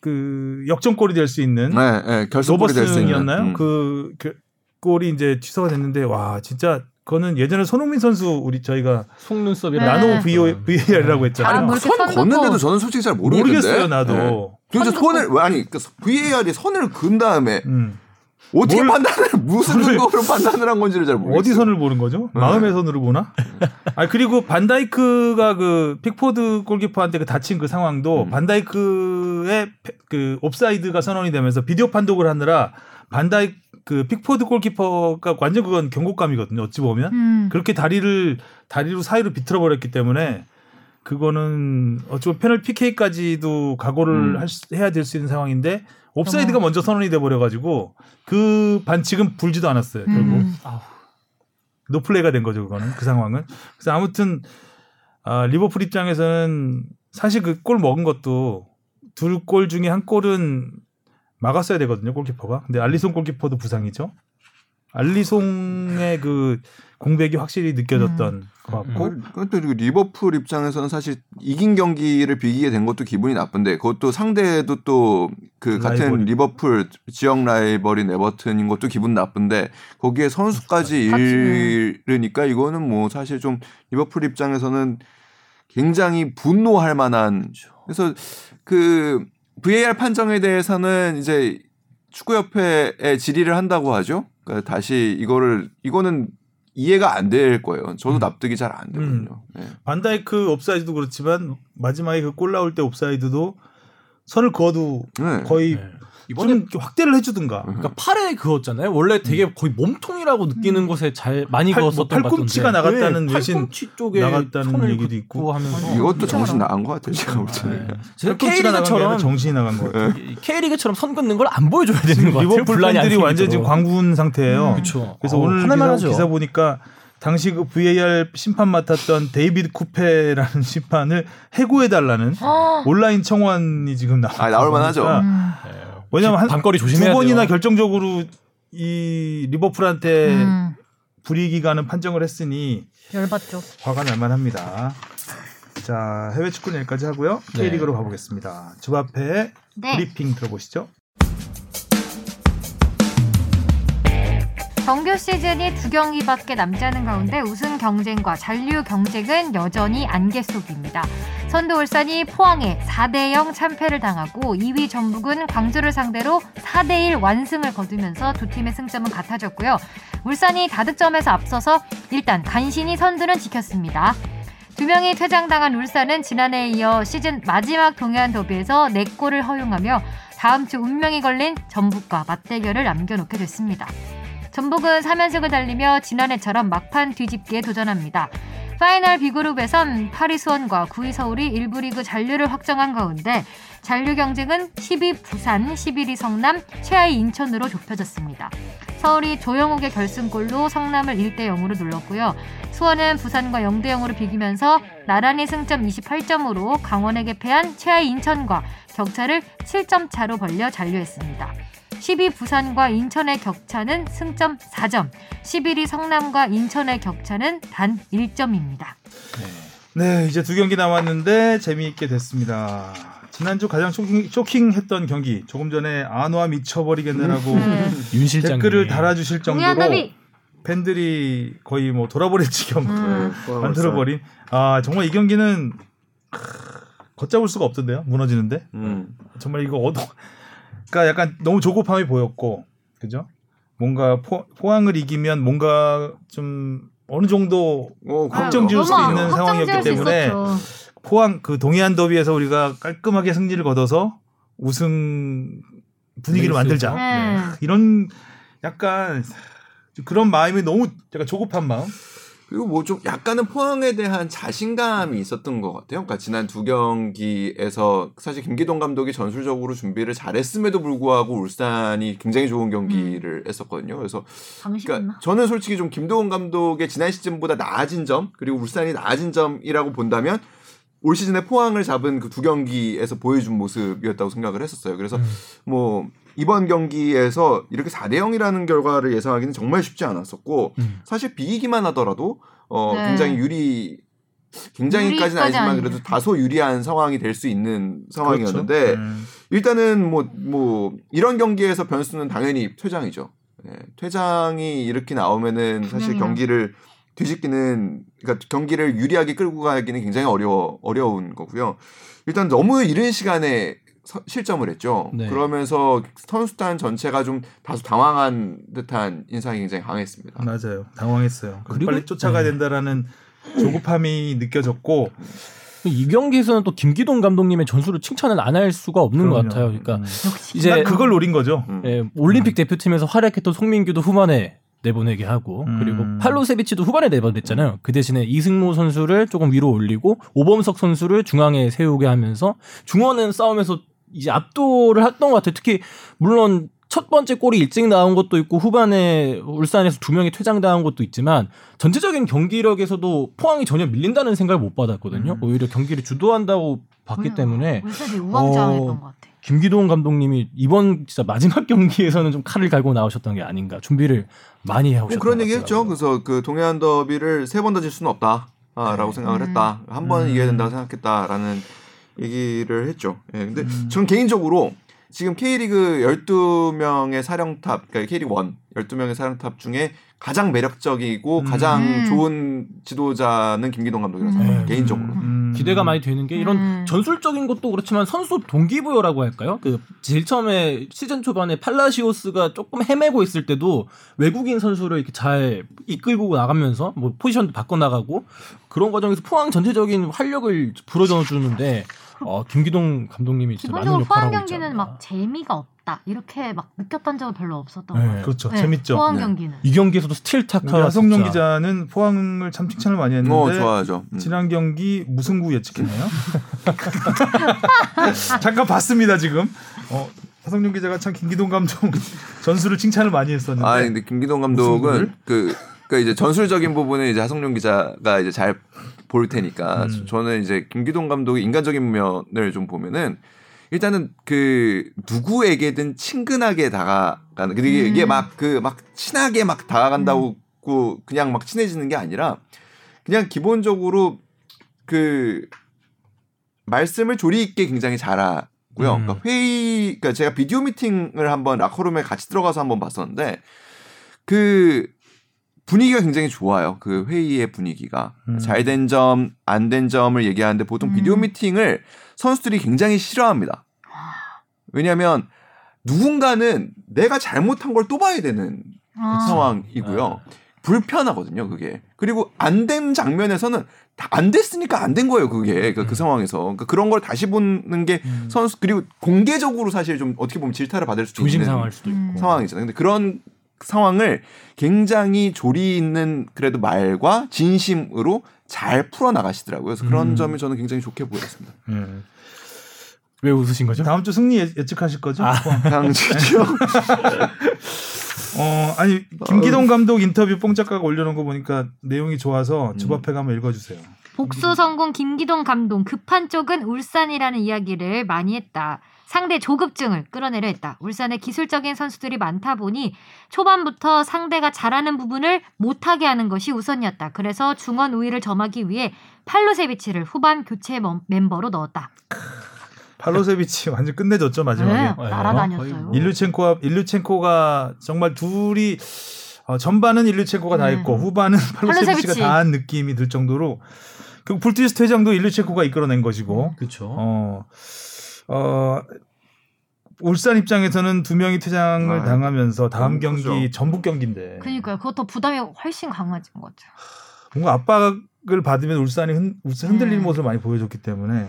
그 역전골이 될 수 있는 네, 네, 결승골이 될수 있는. 음. 그, 그 골이 이제 취소가 됐는데 와 진짜 그거는 예전에 손흥민 선수 우리 저희가 네. 속눈썹이랑 나노 VAR이라고 아, 했잖아요. 뭐 이렇게 선선 걷는데도. 저는 솔직히 잘 모르겠는데. 모르겠어요 나도. 네. 도대체 선 손을 왜 아니 그 VAR이 선을 그은 다음에 음. 어떻게 뭘- 판단을 무슨 근거로 판단을 한 건지를 잘 모르겠어요. 어디 선을 보는 거죠? 네. 마음의 선으로 보나? 아 그리고 반다이크가 그 픽포드 골키퍼한테 그 다친 그 상황도 음. 반다이크의 페- 그 옵사이드가 선언이 되면서 비디오 판독을 하느라 반다이 그 픽포드 골키퍼가 완전 그건 경고감이거든요. 어찌 보면 음. 그렇게 다리를 다리로 사이로 비틀어 버렸기 때문에 그거는 어쩌면 페널 PK까지도 각오를 음. 할 수- 해야 될 수 있는 상황인데 옵사이드가 어머. 먼저 선언이 돼 버려 가지고 그 반칙은 불지도 않았어요. 결국. 음. no play가 된 거죠 그거는 그 상황은 그래서 아무튼 아, 리버풀 입장에서는 사실 그 골 먹은 것도 둘 골 중에 한 골은 막았어야 되거든요 골키퍼가. 근데 알리송 골키퍼도 부상이죠. 알리송의 그 공백이 확실히 느껴졌던 것 같고. 그- 그것도 그리고 리버풀 입장에서는 사실 이긴 경기를 비기게 된 것도 기분이 나쁜데 그것도 상대도 또 그 같은. 리버풀 지역 라이벌인 에버튼인 것도 기분 나쁜데 거기에 선수까지 같이. 잃으니까 이거는 뭐 사실 좀 리버풀 입장에서는 굉장히 분노할 만한 그래서 그 VAR 판정에 대해서는 이제 축구협회에 질의를 한다고 하죠. 그러니까 다시 이거를 이거는 이해가 안 될 거예요. 저도 음. 납득이 잘 안 되거든요. 네. 반다이크 옵사이드도 그렇지만 마지막에 그 골 나올 때 옵사이드도 선을 그어도 네. 거의 네. 이번에 좀 확대를 해주든가. 그러니까 팔에 그었잖아요. 원래 되게 거의 몸통이라고 느끼는 곳에 잘 많이 팔- 뭐 그었었던 것 팔꿈치가. 나갔다는 네, 외신 팔꿈치 쪽에 나갔다는 손을 얘기도 있고. 하면서 이것도 정신 나간 것 같아요. 제가 볼 때는. 아니라 K리그처럼 정신이 나간 거 같아요. K리그처럼 선 긋는 걸 안 보여줘야 되는 것 같아요. 리버풀 팬들이 완전 지금. 광분 상태예요. 그쵸. 그래서 어, 오늘 기사, 하죠. 기사 보니까 당시 그 VAR 심판 맡았던 데이비드 쿠트라는 심판을 해고해 달라는 온라인 청원이 지금 나와. 아, 나올 만하죠. 음. 왜냐면 한, 반거리 두 조심해야 번이나 돼요. 결정적으로 이 리버풀한테 음. 불이익이 가는 판정을 했으니 열받죠. 화가 날 만합니다. 자, 해외 축구는 여기까지 하고요. 네. K리그로 가보겠습니다. 주바페 네. 브리핑 들어보시죠. 정규 시즌이 두 경기밖에 남지 않은 가운데 우승 경쟁과 잔류 경쟁은 여전히 안개 속입니다. 선두 울산이 포항에 4대0 참패를 당하고 2위 전북은 광주를 상대로 4대1 완승을 거두면서 두 팀의 승점은 같아졌고요. 울산이 다득점에서 앞서서 일단 간신히 선두는 지켰습니다. 두 명이 퇴장당한 울산은 지난해에 이어 시즌 마지막 동해안 더비에서 4골을 허용하며 다음 주 운명이 걸린 전북과 맞대결을 남겨놓게 됐습니다. 전북은 3연승을 달리며 지난해처럼 막판 뒤집기에 도전합니다. 파이널 B그룹에선 8위 수원과 9위 서울이 1부 리그 잔류를 확정한 가운데 잔류 경쟁은 10위 부산, 11위 성남, 최하위 인천으로 좁혀졌습니다. 서울이 조영욱의 결승골로 성남을 1대 0으로 눌렀고요. 수원은 부산과 0대 0으로 비기면서 나란히 승점 28점으로 강원에게 패한 최하위 인천과 격차를 7점 차로 벌려 잔류했습니다. 10위 부산과 인천의 격차는 승점 4점, 11위 성남과 인천의 격차는 단 1점입니다. 네, 이제 두 경기 남았는데 재미있게 됐습니다. 지난주 가장 쇼킹, 쇼킹했던 경기 조금 전에 안와 미쳐버리겠네라고 윤 실장 댓글을 달아주실 정도로! 팬들이 거의 뭐 돌아버릴 지경 음. 만들어버린 아 정말 이 경기는 크, 걷잡을 수가 없던데요 무너지는데 음. 정말 이거 어도 그러니까 약간 너무 조급함이 보였고 그죠? 뭔가 포, 포항을 이기면 뭔가 좀 어느 정도 어, 확정 지을 수 있는 상황이었기 때문에 있었죠. 포항 그 동해안 더비에서 우리가 깔끔하게 승리를 거둬서 우승 분위기를 만들자. 네. 이런 약간 그런 마음이 너무 약간 조급한 마음 그리고 뭐 좀 약간은 포항에 대한 자신감이 있었던 것 같아요. 그러니까 지난 두 경기에서 사실 김기동 감독이 전술적으로 준비를 잘했음에도 불구하고 울산이 굉장히 좋은 경기를 했었거든요. 그래서? 그러니까 저는 솔직히 좀 김도훈 감독의 지난 시즌보다 나아진 점 그리고 울산이 나아진 점이라고 본다면 올 시즌에 포항을 잡은 그 두 경기에서 보여준 모습이었다고 생각을 했었어요. 그래서 음. 뭐 이번 경기에서 이렇게 4대 0이라는 결과를 예상하기는 정말 쉽지 않았었고 음. 사실 비기기만 하더라도 어 네. 굉장히 유리 굉장히까지는 아니지만 아니죠. 그래도 다소 유리한 상황이 될 수 있는 상황이었는데 그렇죠. 음. 일단은 뭐뭐 이런 경기에서 변수는 당연히 퇴장이죠. 예, 퇴장이 이렇게 나오면은 사실 분명히나. 경기를 뒤집기는 그러니까 경기를 유리하게 끌고 가기는 굉장히 어려워 어려운 거고요. 일단 너무 이른 시간에 서- 실점을 했죠. 네. 그러면서 선수단 전체가 좀 다소 당황한 듯한 인상이 굉장히 강했습니다. 맞아요 당황했어요 그리고 빨리 쫓아가야 네. 된다라는 조급함이 느껴졌고 이 경기에서는 또 김기동 감독님의 전술을 칭찬을 안 할 수가 없는 것 그럼요. 같아요. 그러니까 음. 이제 딱 그걸 노린 거죠 음. 예, 올림픽 대표팀에서 활약했던 송민규도 후반에 내보내게 하고 음. 그리고 팔로세비치도 후반에 내보냈잖아요. 그 대신에 이승모 선수를 조금 위로 올리고 오범석 선수를 중앙에 세우게 하면서 중원은 싸움에서 이제 압도를 했던 것 같아요. 특히 물론 첫 번째 골이 일찍 나온 것도 있고 후반에 울산에서 두 명이 퇴장당한 것도 있지만 전체적인 경기력에서도 포항이 전혀 밀린다는 생각을 못 받았거든요. 음. 오히려 경기를 주도한다고 봤기 음, 때문에 울산이 우왕좌왕했던 어, 것 같아. 김기동 감독님이 이번 진짜 마지막 경기에서는 좀 칼을 갈고 나오셨던 게 아닌가 준비를 많이 해오셨던 뭐 그런 것 얘기 했죠. 같더라고요. 그래서 그 동해안 더비를 세번더질 수는 없다라고 생각을 음. 했다. 한 번은 음. 이겨야 된다고 생각했다라는 얘기를 했죠. 예. 근데 음. 저는 개인적으로 지금 K리그 12명의 사령탑, 그러니까 K리그 1 12명의 사령탑 중에 가장 매력적이고 음. 가장 음. 좋은 지도자는 김기동 감독이라고 생각해요. 음. 개인적으로. 음. 기대가 많이 되는 게 이런 음. 전술적인 것도 그렇지만 선수 동기부여라고 할까요? 그 제일 처음에 시즌 초반에 팔라시오스가 조금 헤매고 있을 때도 외국인 선수를 이렇게 잘 이끌고 나가면서 뭐 포지션도 바꿔 나가고 그런 과정에서 포항 전체적인 활력을 불어넣어 주는데 어, 김기동 감독님이 진짜 많은 기본적으로 포항 역할을 하고 경기는 있지 막 않나. 재미가 없다 이렇게 막 느꼈던 적은 별로 없었던 네. 것 같아요. 그렇죠. 네, 재밌죠. 포항 네. 경기는. 이 경기에서도 스틸 타카가 하성룡 진짜 기자는 포항을 참 칭찬을 많이 했는데 어 좋아하죠. 음. 지난 경기 무승부 예측했나요? 잠깐 봤습니다 지금. 어, 하성룡 기자가 참 김기동 감독 전술을 칭찬을 많이 했었는데. 아 근데 김기동 감독은 그, 그 이제 전술적인 부분은 이제 하성룡 기자가 이제 잘 볼 테니까 음. 저는 이제 김기동 감독의 인간적인 면을 좀 보면은 일단은 그 누구에게든 친근하게 다가가는 근데 이게, 음. 이게 막그 막 친하게 막 다가간다고 그냥 막 친해지는 게 아니라 그냥 기본적으로 그 말씀을 조리 있게 굉장히 잘하고요. 음. 그러니까 회의, 그러니까 제가 비디오 미팅을 한번 라커룸에 같이 들어가서 한번 봤었는데 그 분위기가 굉장히 좋아요. 그 회의의 분위기가 음. 잘된 점, 안 된 점을 얘기하는데 보통 음. 비디오 미팅을 선수들이 굉장히 싫어합니다. 왜냐하면 누군가는 내가 잘못한 걸 또 봐야 되는 아. 상황이고요. 불편하거든요, 그게. 그리고 안 된 장면에서는 다안 됐으니까 안 된 거예요, 그게. 그, 그 상황에서. 그러니까 그런 걸 다시 보는 게 음. 선수, 그리고 공개적으로 사실 좀 어떻게 보면 질타를 받을 수도 조심 있는 상할 수도 있고. 음. 상황이잖아요. 근데 그런 상황을 굉장히 조리 있는 그래도 말과 진심으로 잘 풀어 나가시더라고요. 그래서 그런 음. 점이 저는 굉장히 좋게 보였습니다. 음. 왜 웃으신 거죠? 다음 주 승리 예- 예측하실 거죠? 아. 포항. 강지죠. 어 아니 김기동 감독 인터뷰 뽕 작가가 올려놓은 거 보니까 내용이 좋아서 음. 주바페가 한번 읽어주세요. 복수 성공 김기동 감독 급한 쪽은 울산이라는 이야기를 많이 했다. 상대 조급증을 끌어내려 했다. 울산에 기술적인 선수들이 많다 보니 초반부터 상대가 잘하는 부분을 못하게 하는 것이 우선이었다. 그래서 중원 우위를 점하기 위해 팔로세비치를 후반 교체 멤- 멤버로 넣었다. 팔로세비치 완전 끝내줬죠 마지막에. 네, 날아다녔어요. 뭐. 일류첸코와 일류첸코가 정말 둘이 어, 전반은 일류첸코가 다 네. 했고 후반은 팔로세비치가 팔로세비치. 다한 느낌이 들 정도로 그 불티스트 회장도 일류첸코가 이끌어낸 것이고 그렇죠. 어, 어 울산 입장에서는 두 명이 퇴장을 아, 당하면서 다음 너무 경기 크죠. 전북 경기인데 그러니까요. 그것도 부담이 훨씬 강해진 것 같아요. 뭔가 압박을 받으면 울산이 흔, 울산 흔들리는 음. 모습을 많이 보여줬기 때문에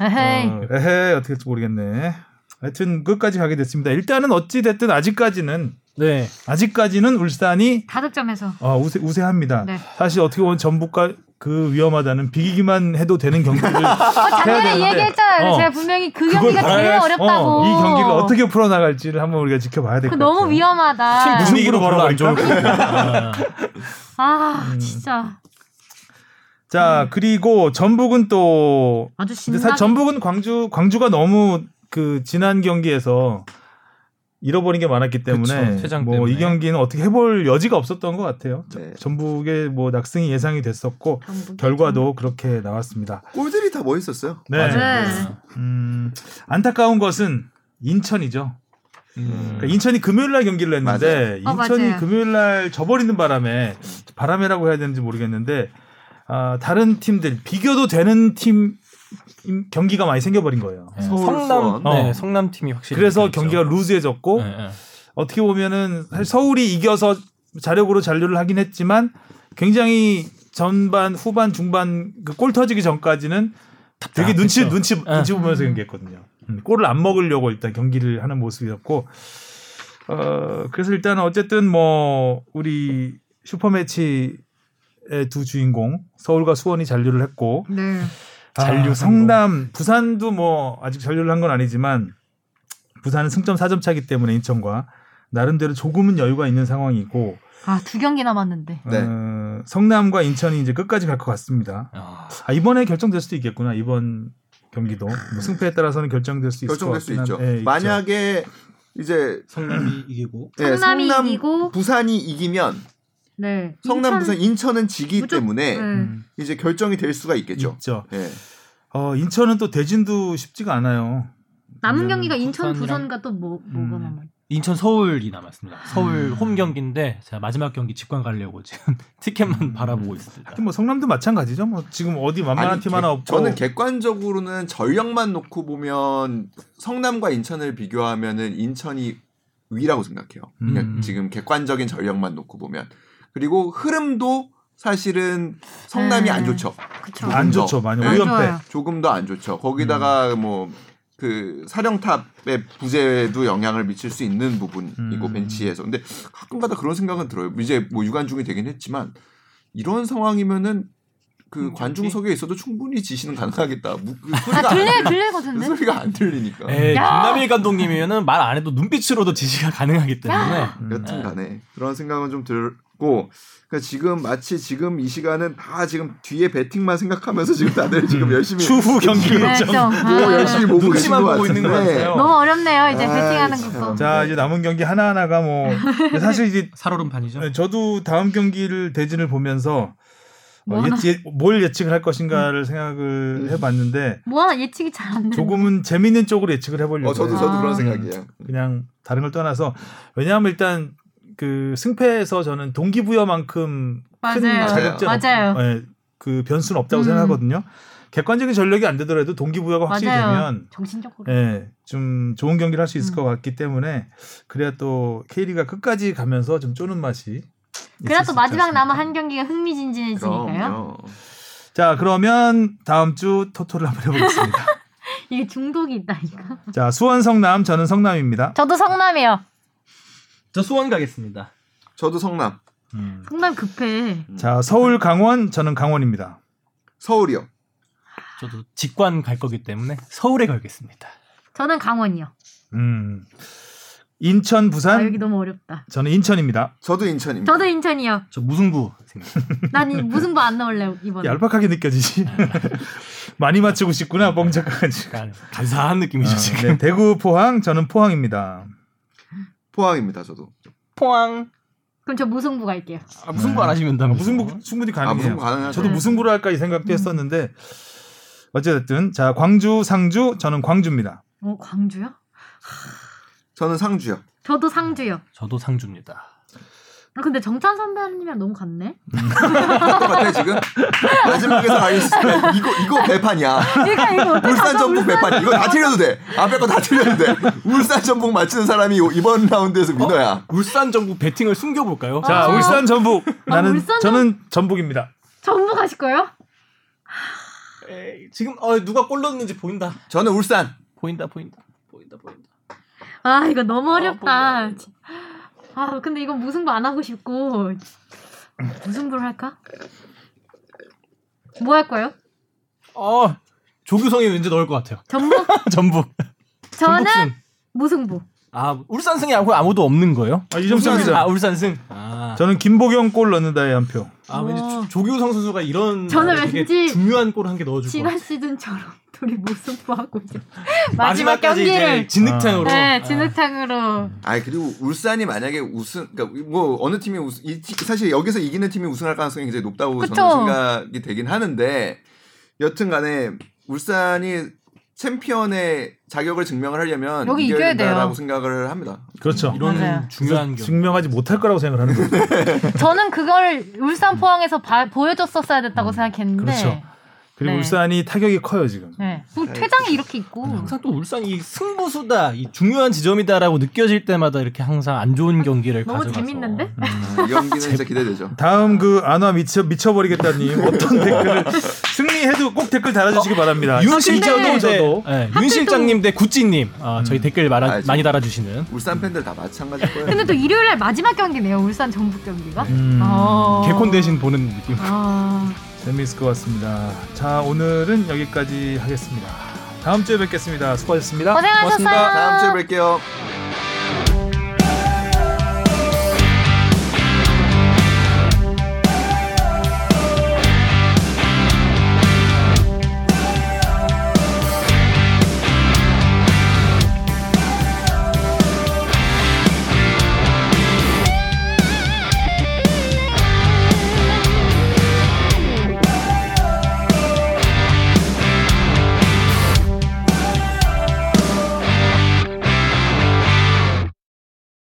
에헤이. 어, 에헤 어떻게 될지 모르겠네. 하여튼 끝까지 가게 됐습니다. 일단은 어찌 됐든 아직까지는 네. 아직까지는 울산이 다득점에서. 어, 우세, 우세합니다. 네. 사실 어떻게 보면 전북과 그 위험하다는 비기기만 해도 되는 경기를 해야 어, 작년에 이 되는데 얘기했잖아요. 어, 제가 분명히 그 경기가 제일 어렵다고. 어, 이 경기를 어떻게 풀어나갈지를 한번 우리가 지켜봐야 될그것 같아요. 너무 위험하다. 무슨 승부로 별로 안 좋을? 거예요. 아 음. 진짜 자 그리고 전북은 또 아주 근데 신나. 사실 전북은 광주 광주가 너무 그 지난 경기에서 잃어버린 게 많았기 때문에 그쵸, 뭐이 때문에. 경기는 어떻게 해볼 여지가 없었던 것 같아요. 네. 전북의 뭐 낙승이 예상이 됐었고 결과도 그렇게 나왔습니다. 골들이 다 멋있었어요. 네. 네. 음, 안타까운 것은 인천이죠. 음. 그러니까 인천이 금요일 날 경기를 했는데 맞아요. 어, 인천이 맞아요. 금요일 날 져버리는 바람에 바람이라고 해야 되는지 모르겠는데 아, 다른 팀들 비교도 되는 팀 경기가 많이 생겨버린 거예요. 네. 서울, 성남. 네, 어. 성남 팀이 확실히 그래서. 경기가 루즈해졌고 네, 네. 어떻게 보면은 사실 서울이 이겨서 자력으로 잔류를 하긴 했지만 굉장히 전반, 후반, 중반 그 골 터지기 전까지는 되게 눈치 답답했죠. 눈치 네. 눈치 보면서 경기했거든요. 음, 골을 안 먹으려고 일단 경기를 하는 모습이었고 어 그래서 일단 어쨌든 뭐 우리 슈퍼매치의 두 주인공 서울과 수원이 잔류를 했고 네. 잔류 아, 성남 부산도 뭐 아직 잔류를 한 건 아니지만 부산은 승점 4점 차기 때문에 인천과 나름대로 조금은 여유가 있는 상황이고 아 두 경기 남았는데. 네. 어, 성남과 인천이 이제 끝까지 갈 것 같습니다. 아, 아, 이번에 결정될 수도 있겠구나. 이번 경기도 뭐 승패에 따라서는 결정될 수 있을 것 결정될 수 같긴 있죠. 한- 예, 있죠. 만약에 이제 성남이 이기고 네, 성남이 성남 이기고 부산이 이기면 네. 성남 인천- 부산 인천은 지기 무조- 때문에 네. 음, 이제 결정이 될 수가 있겠죠. 있죠. 예. 어, 인천은 또 대진도 쉽지가 않아요. 남은 음, 경기가 인천 부산과 또 뭐 뭐가 음. 남아? 인천 서울이 남았습니다. 서울 음. 홈 경기인데 제가 마지막 경기 직관 가려고 지금 티켓만 바라보고 있습니다. 하여튼 뭐 성남도 마찬가지죠. 뭐 지금 어디 만만한 아니, 팀 객- 하나 없고 저는 객관적으로는 전력만 놓고 보면 성남과 인천을 비교하면은 인천이 위라고 생각해요. 그러니까 음. 지금 객관적인 전력만 놓고 보면 그리고 흐름도 사실은 성남이 네. 안 좋죠. 그쵸. 안. 좋죠. 많이 네. 좋아요. 조금 더 안 좋죠. 거기다가 뭐그 사령탑의 부재도 영향을 미칠 수 있는 부분이고 음. 벤치에서. 근데 가끔가다 그런 생각은 들어요. 이제 뭐 유관 중이 되긴 했지만 이런 상황이면은 그 관중석에 있어도 충분히 지시는 가능하겠다. 무- 그 아, 소리가 안, 들릴 것그 같은데? 소리가 안 들리니까. 에 야! 김남일 감독님이면은 말 안 해도 눈빛으로도 지시가 가능하기 때문에 음. 여튼간에 그런 생각은 좀 들 고 그러니까 지금 마치 지금 이 시간은 다 지금 뒤에 배팅만 생각하면서 지금 다들 지금 열심히 추후 경기 네, 좀. 좀. 뭐 아. 열심히 보고 계신 것 보고 있는 것. 같아요. 너무 어렵네요. 이제 배팅하는 참. 것도. 자 이제 남은 경기 하나 하나가 뭐 사실 이제 살얼음판이죠. 저도 다음 경기를 대진을 보면서 뭐 어, 하나- 예측, 뭘 예측을 할 것인가를 생각을 해봤는데 뭐 하나 예측이 잘 안 돼. 조금은 재밌는 쪽으로 예측을 해보려고 어 저도. 저도 아. 그런 생각이에요. 그냥 다른 걸 떠나서 왜냐하면 일단 그 승패에서 저는 동기부여만큼 큰 맞아요. 자격증 맞아요. 예, 그 변수는 없다고 음. 생각하거든요. 객관적인 전력이 안 되더라도 동기부여가 확실히 맞아요. 되면 정신적으로. 예, 좀 좋은 경기를 할 수 있을 음. 것 같기 때문에 그래야 또 K리가 끝까지 가면서 좀 쪼는 맛이 그래야 또 마지막? 남은 한 경기가 흥미진진해지니까요. 그럼요. 자 그러면 다음 주 토토를 한번 해보겠습니다. 이게 중독이 있다니까. 자 수원 성남 저는 성남입니다. 저도 성남이요. 저 수원 가겠습니다. 저도 성남, 음. 성남 급해. 자 서울 강원 저는 강원입니다. 서울이요. 저도 직관 갈 거기 때문에 서울에 가겠습니다. 저는 강원이요. 음. 인천 아, 부산 여기 너무 어렵다. 저는 인천입니다. 저도 인천입니다. 저도 인천이요. 저 무승부 생각. 난 이- 무승부 안 넣을래 이번에. 얄팍하게 느껴지지. 많이 맞추고 싶구나 뻥짝가지고. 약간 간사한 느낌이죠 지금. 네, 대구 포항 저는 포항입니다. 포항입니다. 저도. 포항. 그럼 저 무승부 갈게요. 아, 무승부 안 하시면 다면 무승부 충분히 아 가능해요. 무승부 가능하죠. 저도 네. 무승부로 할까 이 생각도 했었는데 어쨌든 자 광주 상주 저는 광주입니다. 어 광주요? 저는 상주요. 저도 상주요. 저도 상주입니다. 아, 근데 정찬 선배님이랑 너무 같네. 똑같아 지금. 마지막에서 가겠습니다. 이거 이거 배판이야. 그러니까 이거 울산 전북 배판 이거 다 틀려도 돼. 앞에 거 다 틀려도 돼. 울산 전북 맞히는 사람이 이번 라운드에서 위너야. 울산 전국 배팅을 숨겨볼까요? 자 아. 울산 전북 나는 울산 저는 전북입니다. 전부 가실 거예요? 에이, 지금 어, 누가 골 넣는지 보인다. 저는 울산. 보인다 보인다. 보인다 보인다. 아 이거 너무 어렵다. 보인다. 아 근데 이건 무승부 안 하고 싶고 무승부를 할까? 뭐 할 거예요? 어 조규성이 왠지 넣을 것 같아요. 전북? 전북. 저는 전북승. 무승부. 아 울산 승이 아무 아무도 없는 거예요? 아, 울산승. 기자. 아 울산 승. 아, 저는 김보경 골 넣는다에 한 표. 아 왠지 어. 조- 조규성 선수가 이런 저는 되게 왠지 중요한 골 한 개 넣어줄 것 지난 같아요. 시즌처럼 둘이 무승부하고 이제 마지막 마지막까지 이제 경기를 진흙탕으로. 네 아. 진흙탕으로 아 그리고 울산이 만약에 우승 그러니까 뭐 어느 팀이 우승 이 팀- 사실 여기서 이기는 팀이 우승할 가능성이 굉장히 높다고 그쵸. 저는 생각이 되긴 하는데 여튼간에 울산이 챔피언의 자격을 증명을 하려면 여기 이겨야. 된다라고 생각을 합니다. 그렇죠. 이런 맞아요. 중요한 경기. 증명하지 못할 거라고 생각을 하는 거예요. 저는 그걸 울산 포항에서 바- 보여줬었어야 됐다고 생각했는데 그렇죠. 그리고 네. 울산이 타격이 커요 지금. 네. 뭐 퇴장이 이렇게 있고 항상 또 울산이 승부수다, 이 중요한 지점이다라고 느껴질 때마다 이렇게 항상 안 좋은 경기를 너무 가져가서 재밌는데? 아, 이 경기는 진짜 기대되죠. 다음 그 안와 미쳐 미쳐버리겠다님 어떤 댓글을 승리해도 꼭 댓글 달아주시기 바랍니다. 윤 아, 실장님 대 저도. 네, 윤 실장님 대 구찌님 아, 저희 댓글 말아, 아, 많이 달아주시는 울산 팬들 다 마찬가지일 거예요. 근데 또 일요일 날 마지막 경기네요 울산 전북 경기가 음, 어. 개콘 대신 보는 느낌. 아, 재미있을 것 같습니다. 자 오늘은 여기까지 하겠습니다. 다음 주에 뵙겠습니다. 수고하셨습니다. 고생하셨어요 다음 주에 뵐게요.